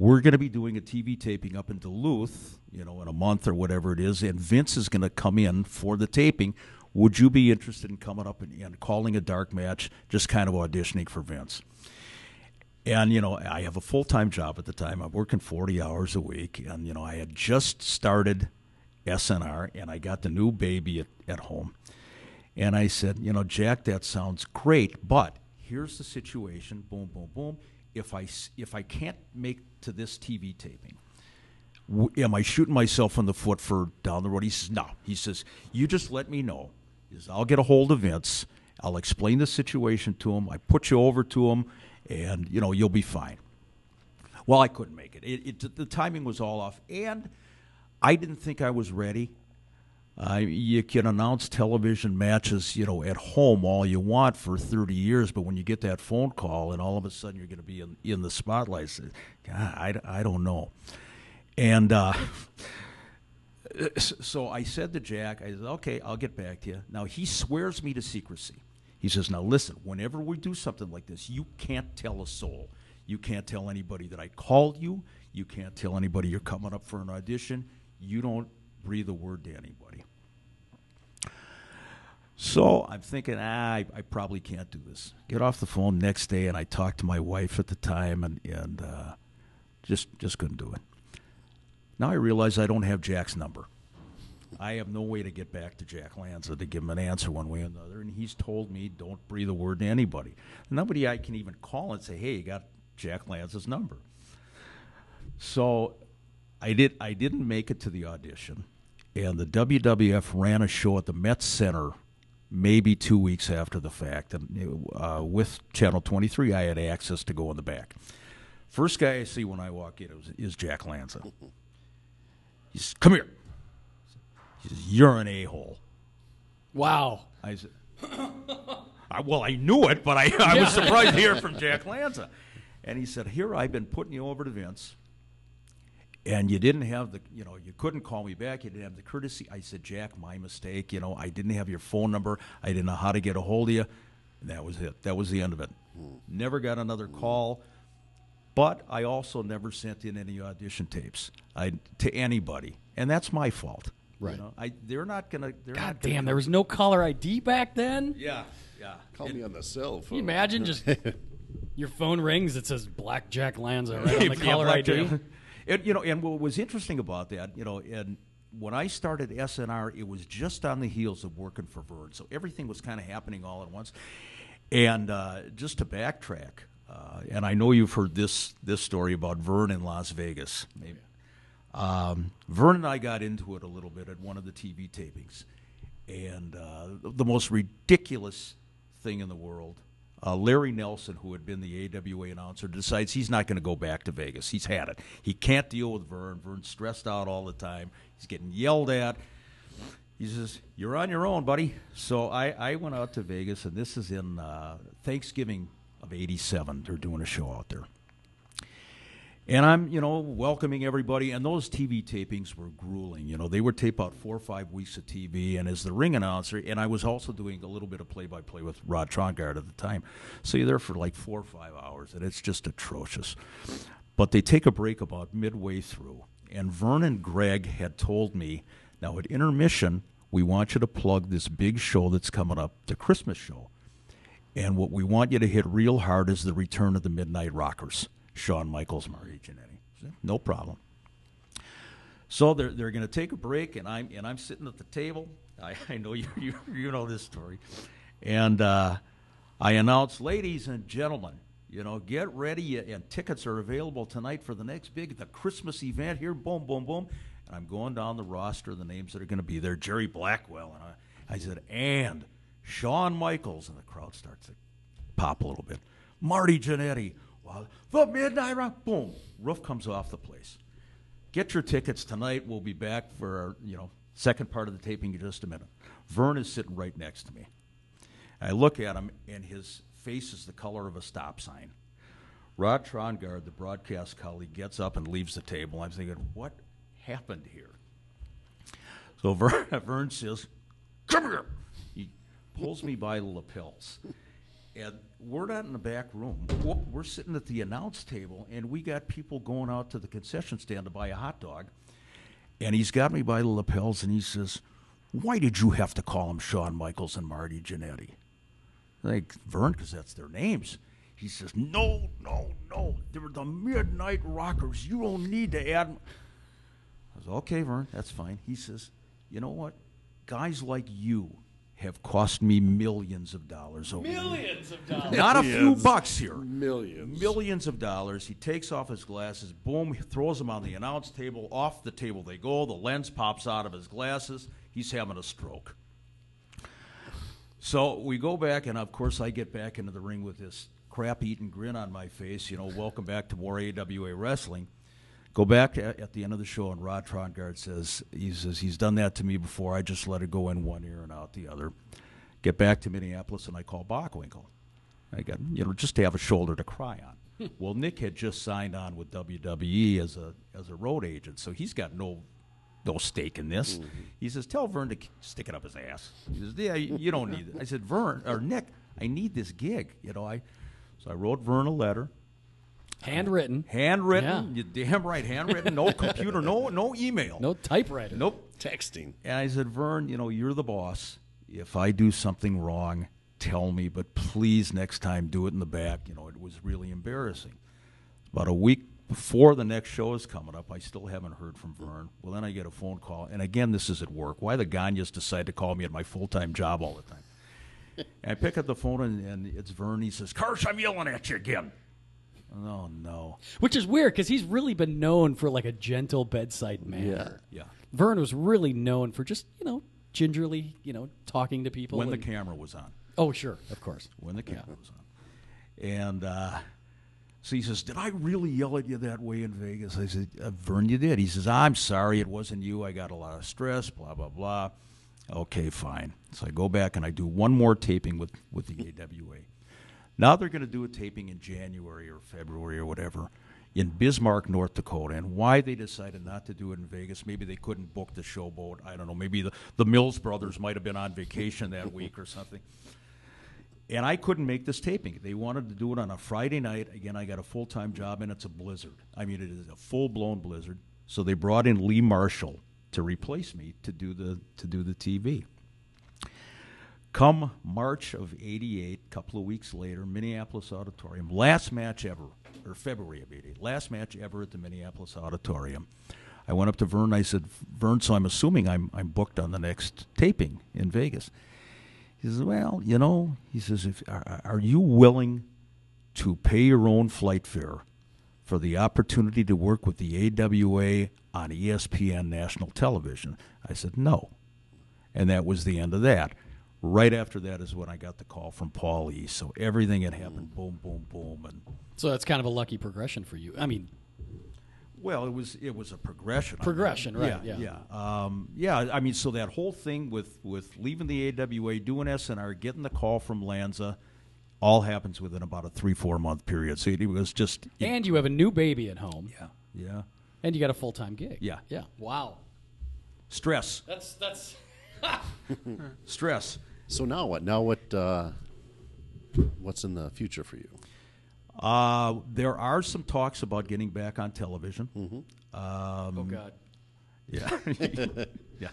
We're going to be doing a TV taping up in Duluth, you know, in a month or whatever it is, and Vince is going to come in for the taping. Would you be interested in coming up and, and calling a dark match, just kind of auditioning for Vince? And you know, I have a full time job at the time. I'm working 40 hours a week, and you know, I had just started SNR, and I got the new baby at, at home. And I said, you know, Jack, that sounds great, but here's the situation. Boom, boom, boom. If I if I can't make to this TV taping, w- am I shooting myself in the foot for down the road? He says, no. He says, you just let me know. Says, I'll get a hold of Vince. I'll explain the situation to him. I put you over to him, and you know you'll be fine. Well, I couldn't make it. It, it the timing was all off, and I didn't think I was ready. Uh, you can announce television matches, you know, at home all you want for 30 years, but when you get that phone call and all of a sudden you're going to be in, in the spotlight, God, I, I don't know. And uh, so I said to Jack, I said, okay, I'll get back to you. Now, he swears me to secrecy. He says, now listen, whenever we do something like this, you can't tell a soul. You can't tell anybody that I called you. You can't tell anybody you're coming up for an audition. You don't breathe a word to anybody. So I'm thinking, ah, I, I probably can't do this. Get off the phone next day, and I talked to my wife at the time, and, and uh, Just just couldn't do it. Now I realize I don't have Jack's number. I have no way to get back to Jack Lanza to give him an answer one way or another, and he's told me don't breathe a word to anybody. Nobody I can even call and say, "Hey, you got Jack Lanza's number." So I did. I didn't make it to the audition, and the WWF ran a show at the Met Center maybe two weeks after the fact. And uh, with Channel 23, I had access to go in the back. First guy I see when I walk in is, is Jack Lanza. He says, "Come here." He says, "You're an a-hole." Wow. I said, I, "Well, I knew it, but I, I was surprised to hear it from Jack Lanza." And he said, "Here, I've been putting you over to Vince." And you didn't have the you know you couldn't call me back you didn't have the courtesy. I said jack my mistake you know i didn't have your phone number i didn't know how to get a hold of you. And that was it. That was the end of it. Hmm. Never got another hmm. call but i also never sent in any audition tapes I, to anybody and that's my fault. Right. you know, I, they're not gonna they're God not gonna, damn, there was no caller ID back then. yeah yeah. Call me on the cell phone. Can you imagine just your phone rings, it says Black Jack Lanza right on the caller ID. And you know, and what was interesting about that, you know, and when I started SNR, it was just on the heels of working for Vern, so everything was kind of happening all at once. And uh, just to backtrack, uh, and I know you've heard this this story about Vern in Las Vegas. Maybe. Um, Vern and I got into it a little bit at one of the TV tapings, and uh, the most ridiculous thing in the world. Uh, Larry Nelson, who had been the AWA announcer, decides he's not going to go back to Vegas. He's had it. He can't deal with Vern. Vern's stressed out all the time. He's getting yelled at. He says, "You're on your own, buddy." So I, I went out to Vegas, and this is in uh, Thanksgiving of '87. They're doing a show out there. And I'm, you know, welcoming everybody. And those TV tapings were grueling. You know, they would tape out four or five weeks of TV. And as the ring announcer, and I was also doing a little bit of play-by-play with Rod Trongard at the time. So you're there for like four or five hours, and it's just atrocious. But they take a break about midway through. And Vern and Greg had told me, now at intermission, we want you to plug this big show that's coming up, the Christmas show. And what we want you to hit real hard is the return of the Midnight Rockers, Shawn Michaels, Marty Jannetty. I No problem. So they're, they're going to take a break, and I'm and I'm sitting at the table. I, I know you, you you know this story, and uh, I announce, ladies and gentlemen, you know, get ready, and tickets are available tonight for the next big the Christmas event here. Boom, boom, boom, and I'm going down the roster, the names that are going to be there. Jerry Blackwell, and I, I said, and Shawn Michaels, and the crowd starts to pop a little bit. Marty Jannetty, well, the Midnight Rock, boom, roof comes off the place. Get your tickets tonight. We'll be back for our, you know, second part of the taping in just a minute. Vern is sitting right next to me. I look at him, and his face is the color of a stop sign. Rod Trongard, the broadcast colleague, gets up and leaves the table. I'm thinking, what happened here? So Vern, Vern says, "Come here." He pulls me by the lapels, and we're not in the back room. We're- sitting at the announce table, and we got people going out to the concession stand to buy a hot dog. And he's got me by the lapels, and he says, "Why did you have to call him Shawn Michaels and Marty Jannetty?" Like Vern, because that's their names. He says, "No, no, no. They're the Midnight Rockers. You don't need to add." I said, "Okay, Vern, that's fine." He says, "You know what? Guys like you have cost me millions of dollars over the years. Millions of dollars. Not a few Millions. bucks here. Millions. Millions of dollars. He takes off his glasses, boom, he throws them on the announce table. Off the table they go. The lens pops out of his glasses. He's having a stroke. So we go back, and of course, I get back into the ring with this crap eating grin on my face. You know, welcome back to more AWA wrestling. Go back at, at the end of the show, and Rod Trongard says he says he's done that to me before. I just let it go in one ear and out the other. Get back to Minneapolis, and I call Bockwinkel. I got you know just to have a shoulder to cry on. Hmm. well, Nick had just signed on with WWE as a as a road agent, so he's got no no stake in this. Mm-hmm. He says, "Tell Vern to k- stick it up his ass." He says, "Yeah, you you don't need it." I said, "Vern or Nick, I need this gig." You know, I so I wrote Vern a letter. Handwritten. Handwritten, Yeah. you damn right, handwritten, no computer, no no email. No typewriter. Nope. Texting. And I said, Vern, you know, you're the boss. If I do something wrong, tell me, but please next time do it in the back. You know, it was really embarrassing. About a week before the next show is coming up, I still haven't heard from Vern. Well, then I get a phone call, and again, this is at work. Why the Gagnes decide to call me at my full time job all the time? and I pick up the phone, and, and it's Vern. He says, "Karch, I'm yelling at you again." Oh no! Which is weird because he's really been known for like a gentle bedside manner. Yeah. yeah. Vern was really known for just you know gingerly you know talking to people. When the camera was on. oh sure, of course. when the camera was on. And uh, so he says, Did I really yell at you that way in Vegas? I said, uh, Vern, you did. He says, I'm sorry, it wasn't you. I got a lot of stress, blah, blah, blah. Okay, fine. So I go back and I do one more taping with, with the AWA. Now they're going to do a taping in January or February or whatever in Bismarck, North Dakota. And why they decided not to do it in Vegas, maybe they couldn't book the showboat. I don't know. Maybe the, the Mills brothers might have been on vacation that week or something. And I couldn't make this taping. They wanted to do it on a Friday night. Again, I got a full time job, and it's a blizzard. I mean, it is a full blown blizzard. So they brought in Lee Marshall to replace me to do the to do the TV. Come March of '88, a couple of weeks later, Minneapolis Auditorium, last match ever, or February of '88, last match ever at the Minneapolis Auditorium. I went up to Vern. I said, "Vern, so I'm assuming I'm I'm booked on the next taping in Vegas." He says, "Well, you know," he says, "if are, are you willing to pay your own flight fare for the opportunity to work with the AWA on ESPN national television?" I said, "No," and that was the end of that. Right after that is when I got the call from Paul E. So everything had happened, boom, boom, boom, and So that's kind of a lucky progression for you. I mean, well, it was it was a progression. I Progression, mean, right, Yeah, yeah. yeah, um, yeah. I mean, so that whole thing with with leaving the AWA, doing SNR, getting the call from Lanza, all happens within about a three four month period. So it was just and you have a new baby at home, yeah, yeah. and you got a full time gig. Yeah. yeah. Wow, Stress, that's that's. stress. So now what? Now what? Uh, what's in the future for you? Uh, there are some talks about getting back on television. oh God. Yeah, yeah.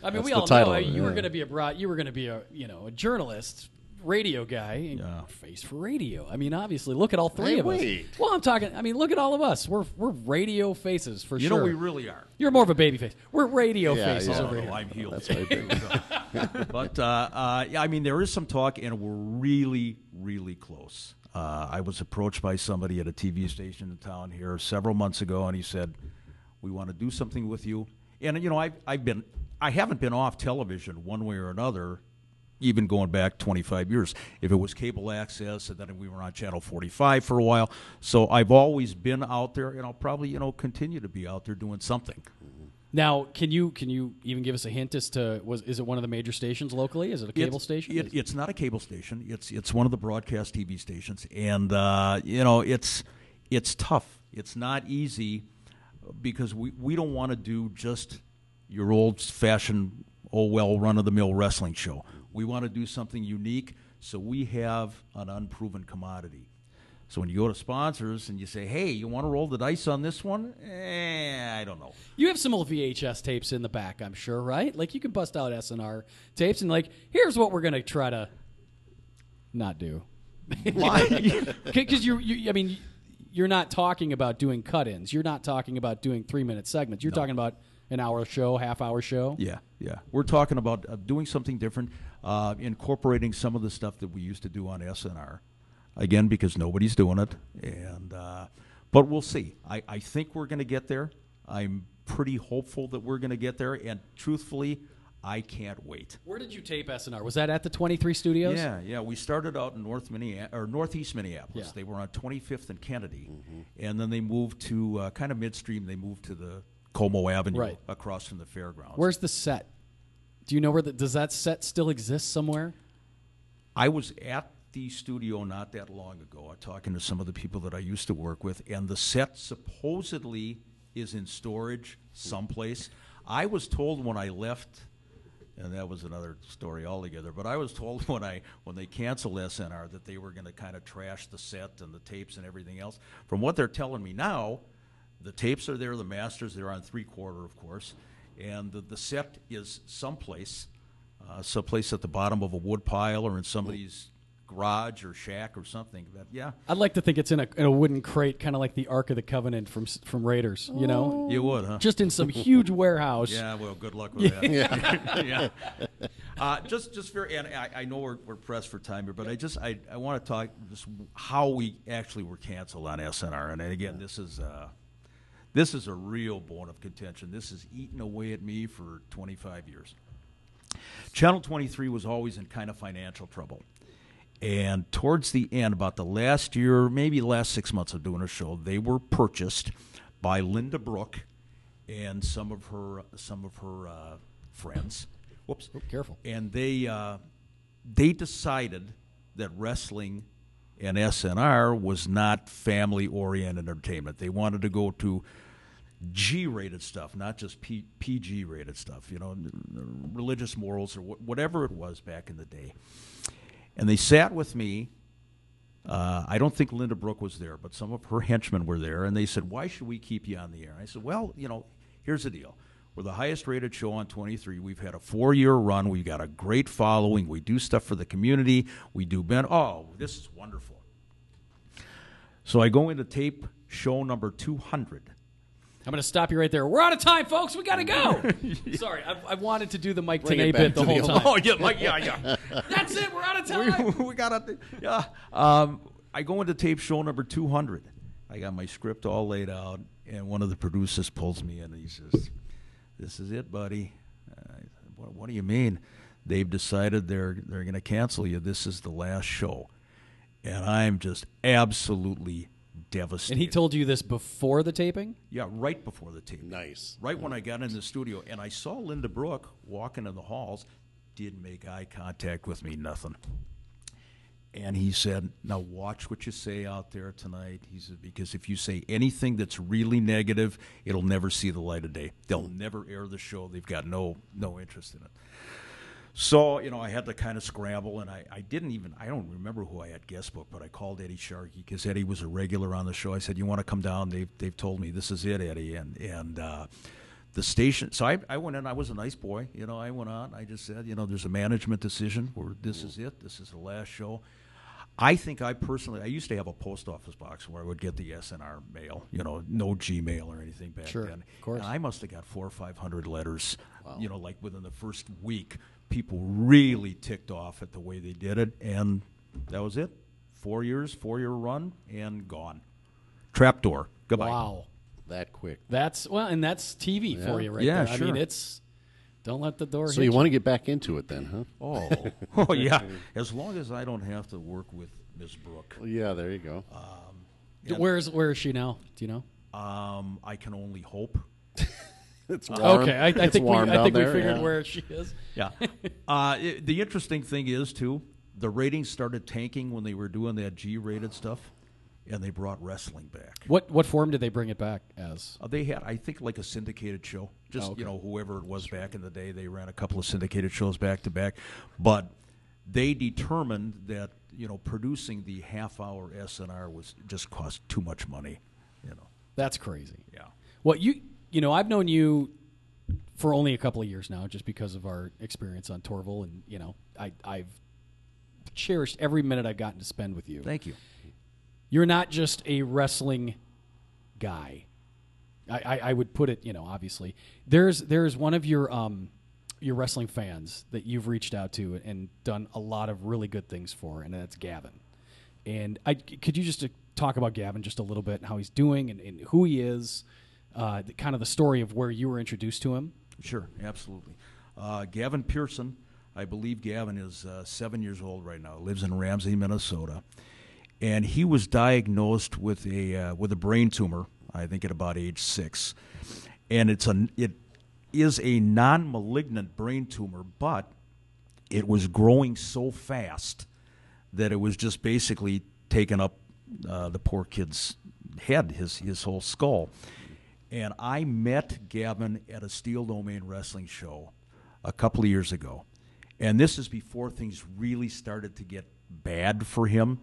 I mean, That's we all title know of it, you were going to be a broad, you were going to be a you know a journalist, radio guy, and Yeah. face for radio. I mean, obviously, look at all three Hey, of wait. us. Well, I'm talking. I mean, look at all of us. We're we're radio faces for You sure. You know, we really are. You're more of a baby face. We're radio Yeah, faces yeah. over Oh, here. I'm healed. That's what I think. but uh, uh, yeah, I mean, there is some talk, and we're really, really close. Uh, I was approached by somebody at a TV station in town here several months ago, and he said, "We want to do something with you." And you know, I've I've been I haven't been off television one way or another, even going back 25 years. If it was cable access, and then we were on Channel 45 for a while, so I've always been out there, and I'll probably you know continue to be out there doing something. Now, can you can you even give us a hint as to was is it one of the major stations locally? Is it a cable It's- station? It, it's not a cable station. It's it's one of the broadcast TV stations, and uh, you know it's it's tough. It's not easy because we, we don't want to do just your old fashioned oh well run of the mill wrestling show. We want to do something unique, so we have an unproven commodity. So when you go to sponsors and you say, "Hey, you want to roll the dice on this one?" Eh, I don't know. You have some old VHS tapes in the back, I'm sure, right? Like you can bust out SNR tapes and like, here's what we're gonna try to not do. Why? Because you, you, I mean, you're not talking about doing cut-ins. You're not talking about doing three-minute segments. You're talking about an hour show, half-hour show. Yeah, yeah. We're talking about uh, doing something different, uh, incorporating some of the stuff that we used to do on SNR. Again, because nobody's doing it, and uh, but we'll see. I, I think we're going to get there. I'm pretty hopeful that we're going to get there, and truthfully, I can't wait. Where did you tape SNR? Was that at the 23 Studios? Yeah, yeah. We started out in North Minneapolis or Northeast Minneapolis. Yeah. They were on 25th and Kennedy, and then they moved to uh, kind of midstream. They moved to the Como Avenue Right. across from the fairgrounds. Where's the set? Do you know where the does that set still exist somewhere? I was at the studio not that long ago, uh, talking to some of the people that I used to work with, and the set supposedly is in storage someplace. I was told when I left, and that was another story altogether. But I was told when I when they canceled SNR that they were going to kind of trash the set and the tapes and everything else. From what they're telling me now, the tapes are there, the masters they're on three quarter, of course, and the, the set is someplace, uh, someplace at the bottom of a wood pile or in somebody's garage or shack or something. But yeah, I'd like to think it's in a, in a wooden crate, kind of like the Ark of the Covenant from from Raiders. You know, you would, huh? just in some huge warehouse. Yeah, well, good luck with that. yeah. yeah. Uh, just, just very, and I, I know we're, we're pressed for time here, but I just, I, I want to talk just how we actually were canceled on SNR. And again, this is, uh, this is a real bone of contention. This has eaten away at me for 25 years. Channel 23 was always in kind of financial trouble. And towards the end, about the last year, maybe the last six months of doing a show, they were purchased by Linda Brooke and some of her some of her uh, friends. Whoops, careful. And they uh, they decided that wrestling and SNR was not family oriented entertainment. They wanted to go to G rated stuff, not just P- PG rated stuff, you know, religious morals or wh- whatever it was back in the day. And they sat with me. Uh, I don't think Linda Brooke was there, but some of her henchmen were there, and they said, "Why should we keep you on the air?" I said, "Well, you know, here's the deal. We're the highest rated show on 23. We've had a four year run. We've got a great following. We do stuff for the community. We do Ben. Oh, this is wonderful." So I go into tape show number 200. I'm going to stop you right there. We're out of time, folks. We got to go. Sorry, I've, I've wanted to do the Mike Bring bit the to the whole old- time. Oh yeah, like yeah, yeah. That's it. We're out of time. we, we got a yeah. Um, I go into tape show number two hundred. I got my script all laid out, and one of the producers pulls me in and he says, "This is it, buddy." I said, what, what do you mean? They've decided they're they're going to cancel you. This is the last show, and I'm just absolutely devastated. And he told you this before the taping? yeah, right before the tape. Nice. Right when I got in the studio, and I saw Linda Brooke walking in the halls, didn't make eye contact with me, nothing. And he said, "Now watch what you say out there tonight." He said, "Because if you say anything that's really negative, it'll never see the light of day. They'll never air the show. They've got no no interest in it." So, you know, I had to kind of scramble, and I, I didn't even, I don't remember who I had guest book, but I called Eddie Sharkey because Eddie was a regular on the show. I said, You want to come down? They've, they've told me this is it, Eddie. And, and uh, the station, so I, I went in, I was a nice boy. You know, I went on, I just said, You know, there's a management decision where this is it, this is the last show. I think I personally, I used to have a post office box where I would get the SNR mail, you know, no Gmail or anything back Sure, then. of course. And I must have got four or five hundred letters, you know, like within the first week. People really ticked off at the way they did it, and that was it. Four years, four year run, and gone. Trapdoor. Goodbye. Wow. That quick. That's, well, and that's TV for you right Yeah, there. I mean, it's, don't let the door So hit you want to get back into it then, huh? Oh, oh yeah. As long as I don't have to work with Ms. Brooke, Well, yeah, there you go. Where's, where is she now? Do you know? um, I can only hope. it's warm. Okay, I, I It's think we, I down think we there, figured yeah. where she is. Yeah. uh, it- the interesting thing is too, the ratings started tanking when they were doing that G-rated stuff, and they brought wrestling back. What what form did they bring it back as? Uh, they had, I think, like a syndicated show. Just Oh, okay. you know, whoever it was back in the day, they ran a couple of syndicated shows back to back, but they determined that you know producing the half-hour SNR was just cost too much money. You know. That's crazy. Yeah. Well, you you know, I've known you for only a couple of years now, just because of our experience on Torval, and you know, I I've cherished every minute I've gotten to spend with you. Thank you. You're not just a wrestling guy. I, I, I would put it, you know, obviously. There's there's one of your um your wrestling fans that you've reached out to and done a lot of really good things for, and that's Gavin. And I could you just uh, talk about Gavin just a little bit and how he's doing and, and who he is, uh, kind of the story of where you were introduced to him. Sure, absolutely. Uh, Gavin Pearson, I believe Gavin is uh, seven years old right now. Lives in Ramsey, Minnesota, and he was diagnosed with a uh, with a brain tumor. I think at about age six, and it's a it is a non-malignant brain tumor, but it was growing so fast that it was just basically taking up uh, the poor kid's head, his his whole skull. And I met Gavin at a Steel Domain wrestling show a couple of years ago, and this is before things really started to get bad for him.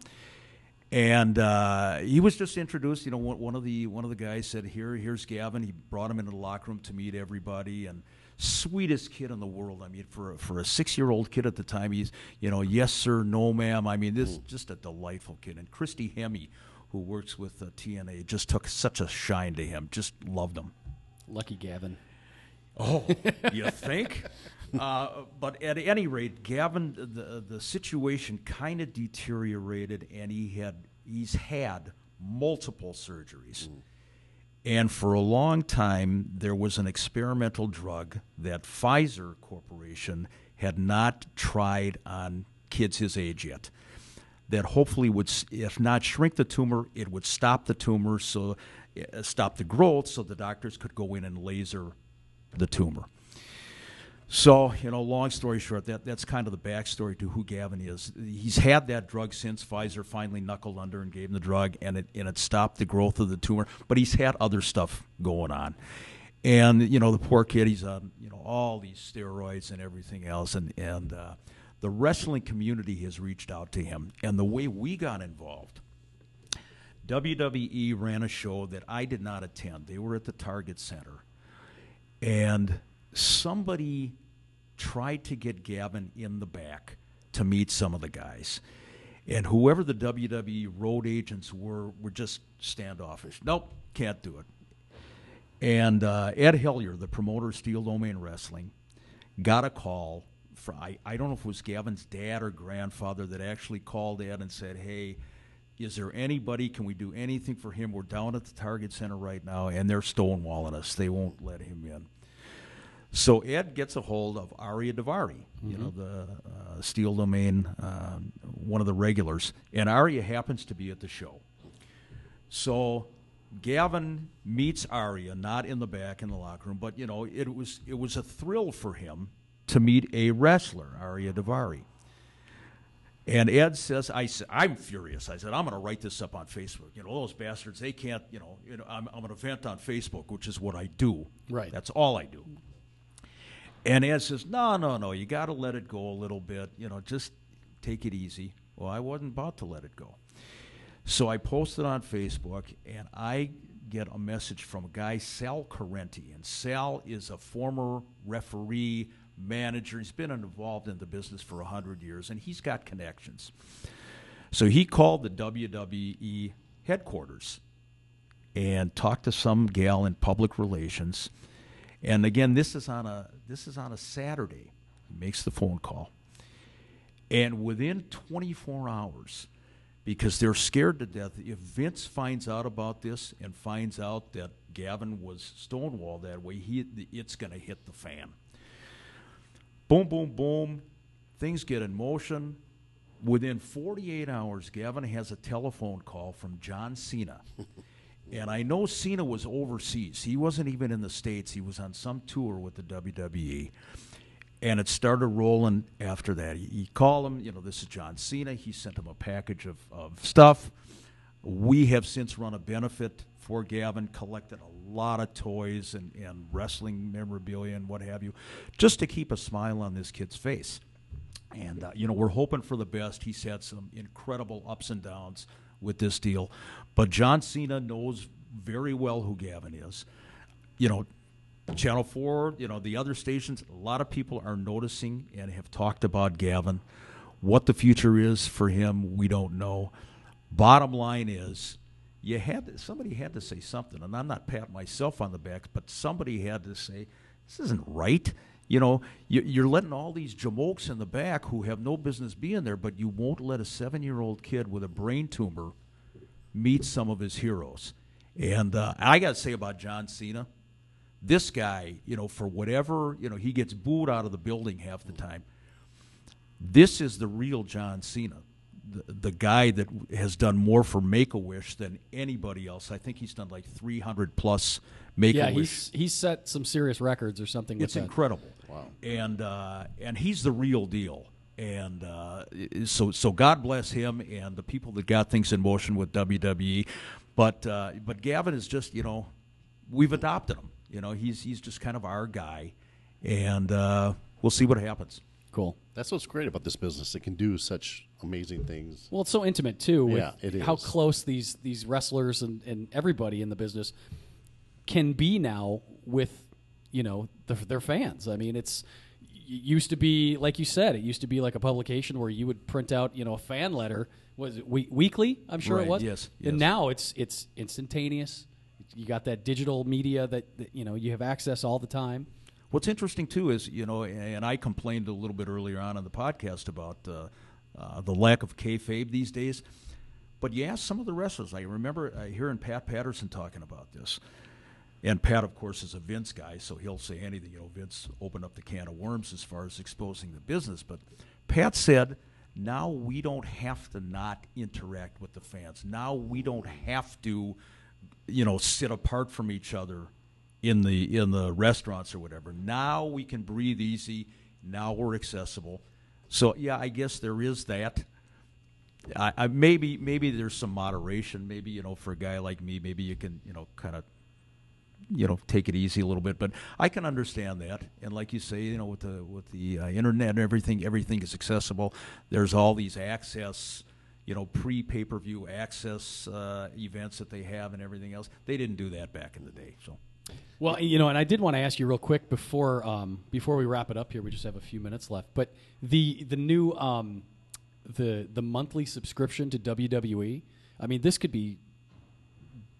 And uh, he was just introduced. You know, one of the one of the guys said, "Here, here's Gavin." He brought him into the locker room to meet everybody, and sweetest kid in the world. I mean, for a, for a six year old kid at the time, he's you know, yes sir, no ma'am. I mean, this is just a delightful kid. And Christy Hemme, who works with uh, TNA, just took such a shine to him. Just loved him. Lucky Gavin. Oh, you think? Uh, but at any rate, Gavin, the the situation kind of deteriorated, and he had he's had multiple surgeries. And for a long time, there was an experimental drug that Pfizer Corporation had not tried on kids his age yet. That hopefully would, if not shrink the tumor, it would stop the tumor, so uh, stop the growth, so the doctors could go in and laser the tumor. So, you know, long story short, that, that's kind of the backstory to who Gavin is. He's had that drug since Pfizer finally knuckled under and gave him the drug, and it, and it stopped the growth of the tumor. But he's had other stuff going on. And, you know, the poor kid, he's on, you know, all these steroids and everything else. And, and uh, the wrestling community has reached out to him. And the way we got involved, WWE ran a show that I did not attend. They were at the Target Center and somebody tried to get Gavin in the back to meet some of the guys. And whoever the WWE road agents were, were just standoffish. Nope, can't do it. And uh, Ed Hellier, the promoter of Steel Domain Wrestling, got a call. From, I, I don't know if it was Gavin's dad or grandfather that actually called Ed and said, hey, is there anybody? Can we do anything for him? We're down at the Target Center right now, and they're stonewalling us. They won't let him in. So Ed gets a hold of Ariya Daivari, you know, the uh, Steel Domain, uh, one of the regulars, and Ariya happens to be at the show. So Gavin meets Ariya, not in the back in the locker room, but you know, it was it was a thrill for him to meet a wrestler, Ariya Daivari. And Ed says, I, I'm furious. I said, I'm going to write this up on Facebook. You know, those bastards, they can't, you know, you know I'm, I'm going to vent on Facebook, which is what I do. Right. That's all I do. And Ed says, no, no, no, you got to let it go a little bit. You know, just take it easy. Well, I wasn't about to let it go. So I posted on Facebook, and I get a message from a guy, Sal Carenti. And Sal is a former referee, manager. He's been involved in the business for 100 years, and he's got connections. So he called the WWE headquarters and talked to some gal in public relations. And again, this is on a this is on a Saturday. He makes the phone call. And within 24 hours, because they're scared to death, if Vince finds out about this and finds out that Gavin was stonewalled that way, he it's going to hit the fan. Boom, boom, boom. Things get in motion. Within 48 hours, Gavin has a telephone call from John Cena. and I know Cena was overseas. He wasn't even in the States. He was on some tour with the WWE. And it started rolling after that. He, he called him, you know, this is John Cena. He sent him a package of, of stuff. We have since run a benefit for Gavin, collected a lot of toys and, and wrestling memorabilia and what have you, just to keep a smile on this kid's face. And, uh, you know, we're hoping for the best. He's had some incredible ups and downs with this deal. But John Cena knows very well who Gavin is. You know, Channel 4, you know, the other stations, a lot of people are noticing and have talked about Gavin. What the future is for him, we don't know. Bottom line is, you had somebody had to say something, and I'm not patting myself on the back, but somebody had to say, "This isn't right." You know, you- you're letting all these jamokes in the back who have no business being there, but you won't let a seven-year-old kid with a brain tumor meet some of his heroes. And uh, I got to say about John Cena, this guy, you know, for whatever, you know, he gets booed out of the building half the time. This is the real John Cena, the, the guy that has done more for Make a Wish than anybody else. I think he's done like 300 plus Make a Wish. Yeah, he's he's set some serious records or something. With It's that. incredible. Wow. And uh, and he's the real deal. And uh, so so God bless him and the people that got things in motion with WWE. But uh, but Gavin is just you know we've adopted him. You know he's he's just kind of our guy, and uh, we'll see what happens. Cool. That's what's great about this business. It can do such amazing things. Well, it's so intimate too. With Yeah, it How is. close these these wrestlers and, and everybody in the business can be now with you know the, their fans. I mean, it's it used to be like you said, it used to be like a publication where you would print out you know a fan letter was it we- weekly? I'm sure Right, it was. yes, And yes. now it's it's instantaneous. You got that digital media that, that you know you have access all the time. What's interesting too is you know, and I complained a little bit earlier on in the podcast about uh, uh, the lack of kayfabe these days. But you ask some of the wrestlers. I remember uh, hearing Pat Patterson talking about this, and Pat, of course, is a Vince guy, so he'll say anything. You know, Vince opened up the can of worms as far as exposing the business. But Pat said, "Now we don't have to not interact with the fans. Now we don't have to, you know, sit apart from each other." in the in the restaurants or whatever. Now we can breathe easy. Now we're accessible. So yeah, I guess there is that. I, I maybe maybe there's some moderation. Maybe you know for a guy like me, maybe you can you know kind of you know take it easy a little bit. But I can understand that. And like you say, you know with the with the uh, internet and everything, everything is accessible. There's all these access. You know, pre pay per view access uh, events that they have and everything else. They didn't do that back in the day. So Well, you know, and I did want to ask you real quick before um, before we wrap it up here. We just have a few minutes left, but the the new um, the the monthly subscription to WWE. I mean, this could be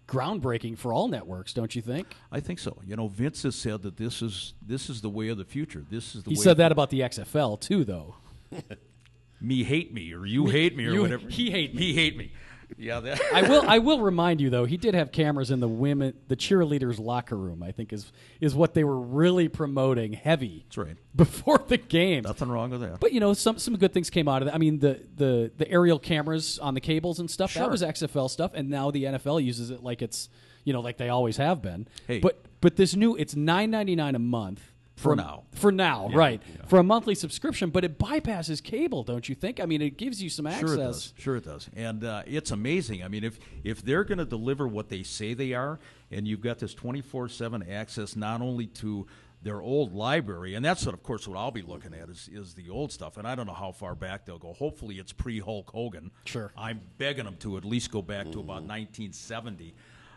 groundbreaking for all networks, don't you think? I think so. You know, Vince has said that this is this is the way of the future. This is the He said that about the XFL too, though. me hate me or you hate me or you- whatever. he hate me. He hate me. Yeah, that. I will. I will remind you though. He did have cameras in the women, the cheerleaders' locker room. I think is is what they were really promoting heavy That's right. before the game. Nothing wrong with that. But you know, some some good things came out of it. I mean, the the the aerial cameras on the cables and stuff. That was XFL stuff, and now the NFL uses it like it's you know like they always have been. Hey. But but this new it's nine ninety nine a month For a- now. For now, Yeah, right? yeah. For a monthly subscription, but it bypasses cable, don't you think? I mean, it gives you some access. Sure it does. Sure it does. And uh, it's amazing. I mean, if if they're going to deliver what they say they are, and you've got this twenty four seven access not only to their old library, and that's what, of course, what I'll be looking at is is the old stuff. And I don't know how far back they'll go. Hopefully, it's pre Hulk Hogan. Sure. I'm begging them to at least go back to about 1970.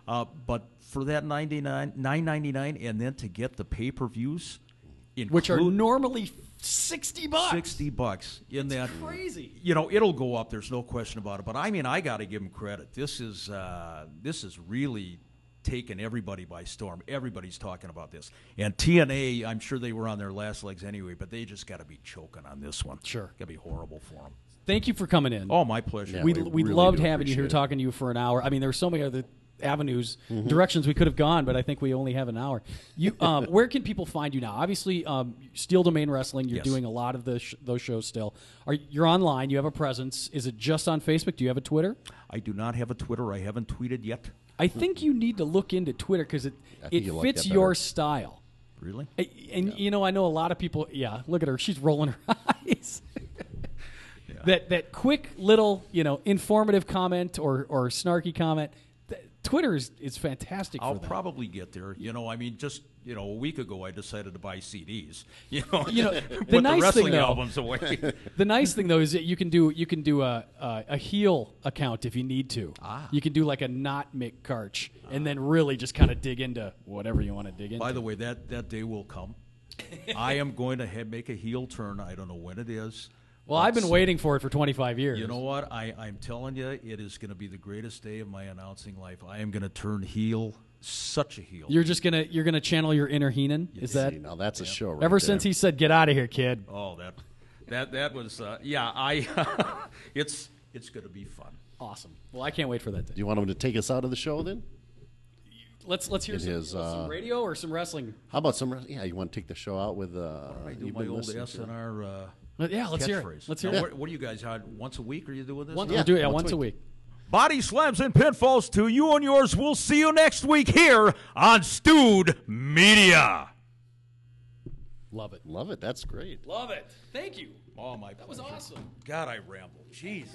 Uh, but for that 99 999 and then to get the pay per views, Which are normally sixty bucks. 60 bucks in that crazy. you know it'll go up there's no question about it but i mean i got to give them credit this is uh, this is really taken everybody by storm everybody's talking about this and tna i'm sure they were on their last legs anyway but they just got to be choking on this one Sure. got to be horrible for them Thank you for coming in. oh my pleasure Yeah, we we we really loved having you here it. talking to you for an hour. I mean, there were so many other avenues, Mm-hmm. directions we could have gone, but I think we only have an hour. You, um, where can people find you now? Obviously, um, Steel Domain Wrestling. You're Yes. doing a lot of the sh- those shows still. Are you're online? You have a presence. Is it just on Facebook? Do you have a Twitter? i do not have a twitter i haven't tweeted yet I think you need to look into Twitter because it it you'll like fits your style. really I- And you know, I know a lot of people. Yeah, look at her; she's rolling her eyes. That that quick little, you know, informative comment or or snarky comment. Twitter is, is fantastic I'll probably get there. You know, I mean, just you know, a week ago I decided to buy CDs. You know, You know, the nice the thing, though- albums away. the nice thing though is that you can do you can do a a, a heel account if you need to. Ah. You can do like a not Mick Karch and then really just kind of dig into whatever you want to dig into. By the way, that, that day will come. I am going to have, make a heel turn. I don't know when it is. Well, I've been waiting for it for 25 years. You know what? I, I'm telling you, it is going to be the greatest day of my announcing life. I am going to turn heel, such a heel. You're just gonna you're gonna channel your inner Heenan. Is that See, now that's a show. Right ever there. since he said "Get out of here, kid"? oh, that that that was uh, yeah. I it's it's going to be fun. Awesome. Well, I can't wait for that day. Do you want him to take us out of the show then? Let's let's hear It some, is, some uh, radio or some wrestling. How about some? Yeah, you want to take the show out with? Uh, I do you've my old SNR. Uh, Let- yeah, let's hear it. catchphrase. Let's hear Now, it. What, what do you guys had once a week? Are you doing this? Once, now? we'll do it yeah, once once a a week. Body slams and pinfalls to you and yours. We'll see you next week here on Stewed Media. Love it. Love it. That's great. Love it. Thank you. Oh my! That was awesome. God, I ramble. Jeez.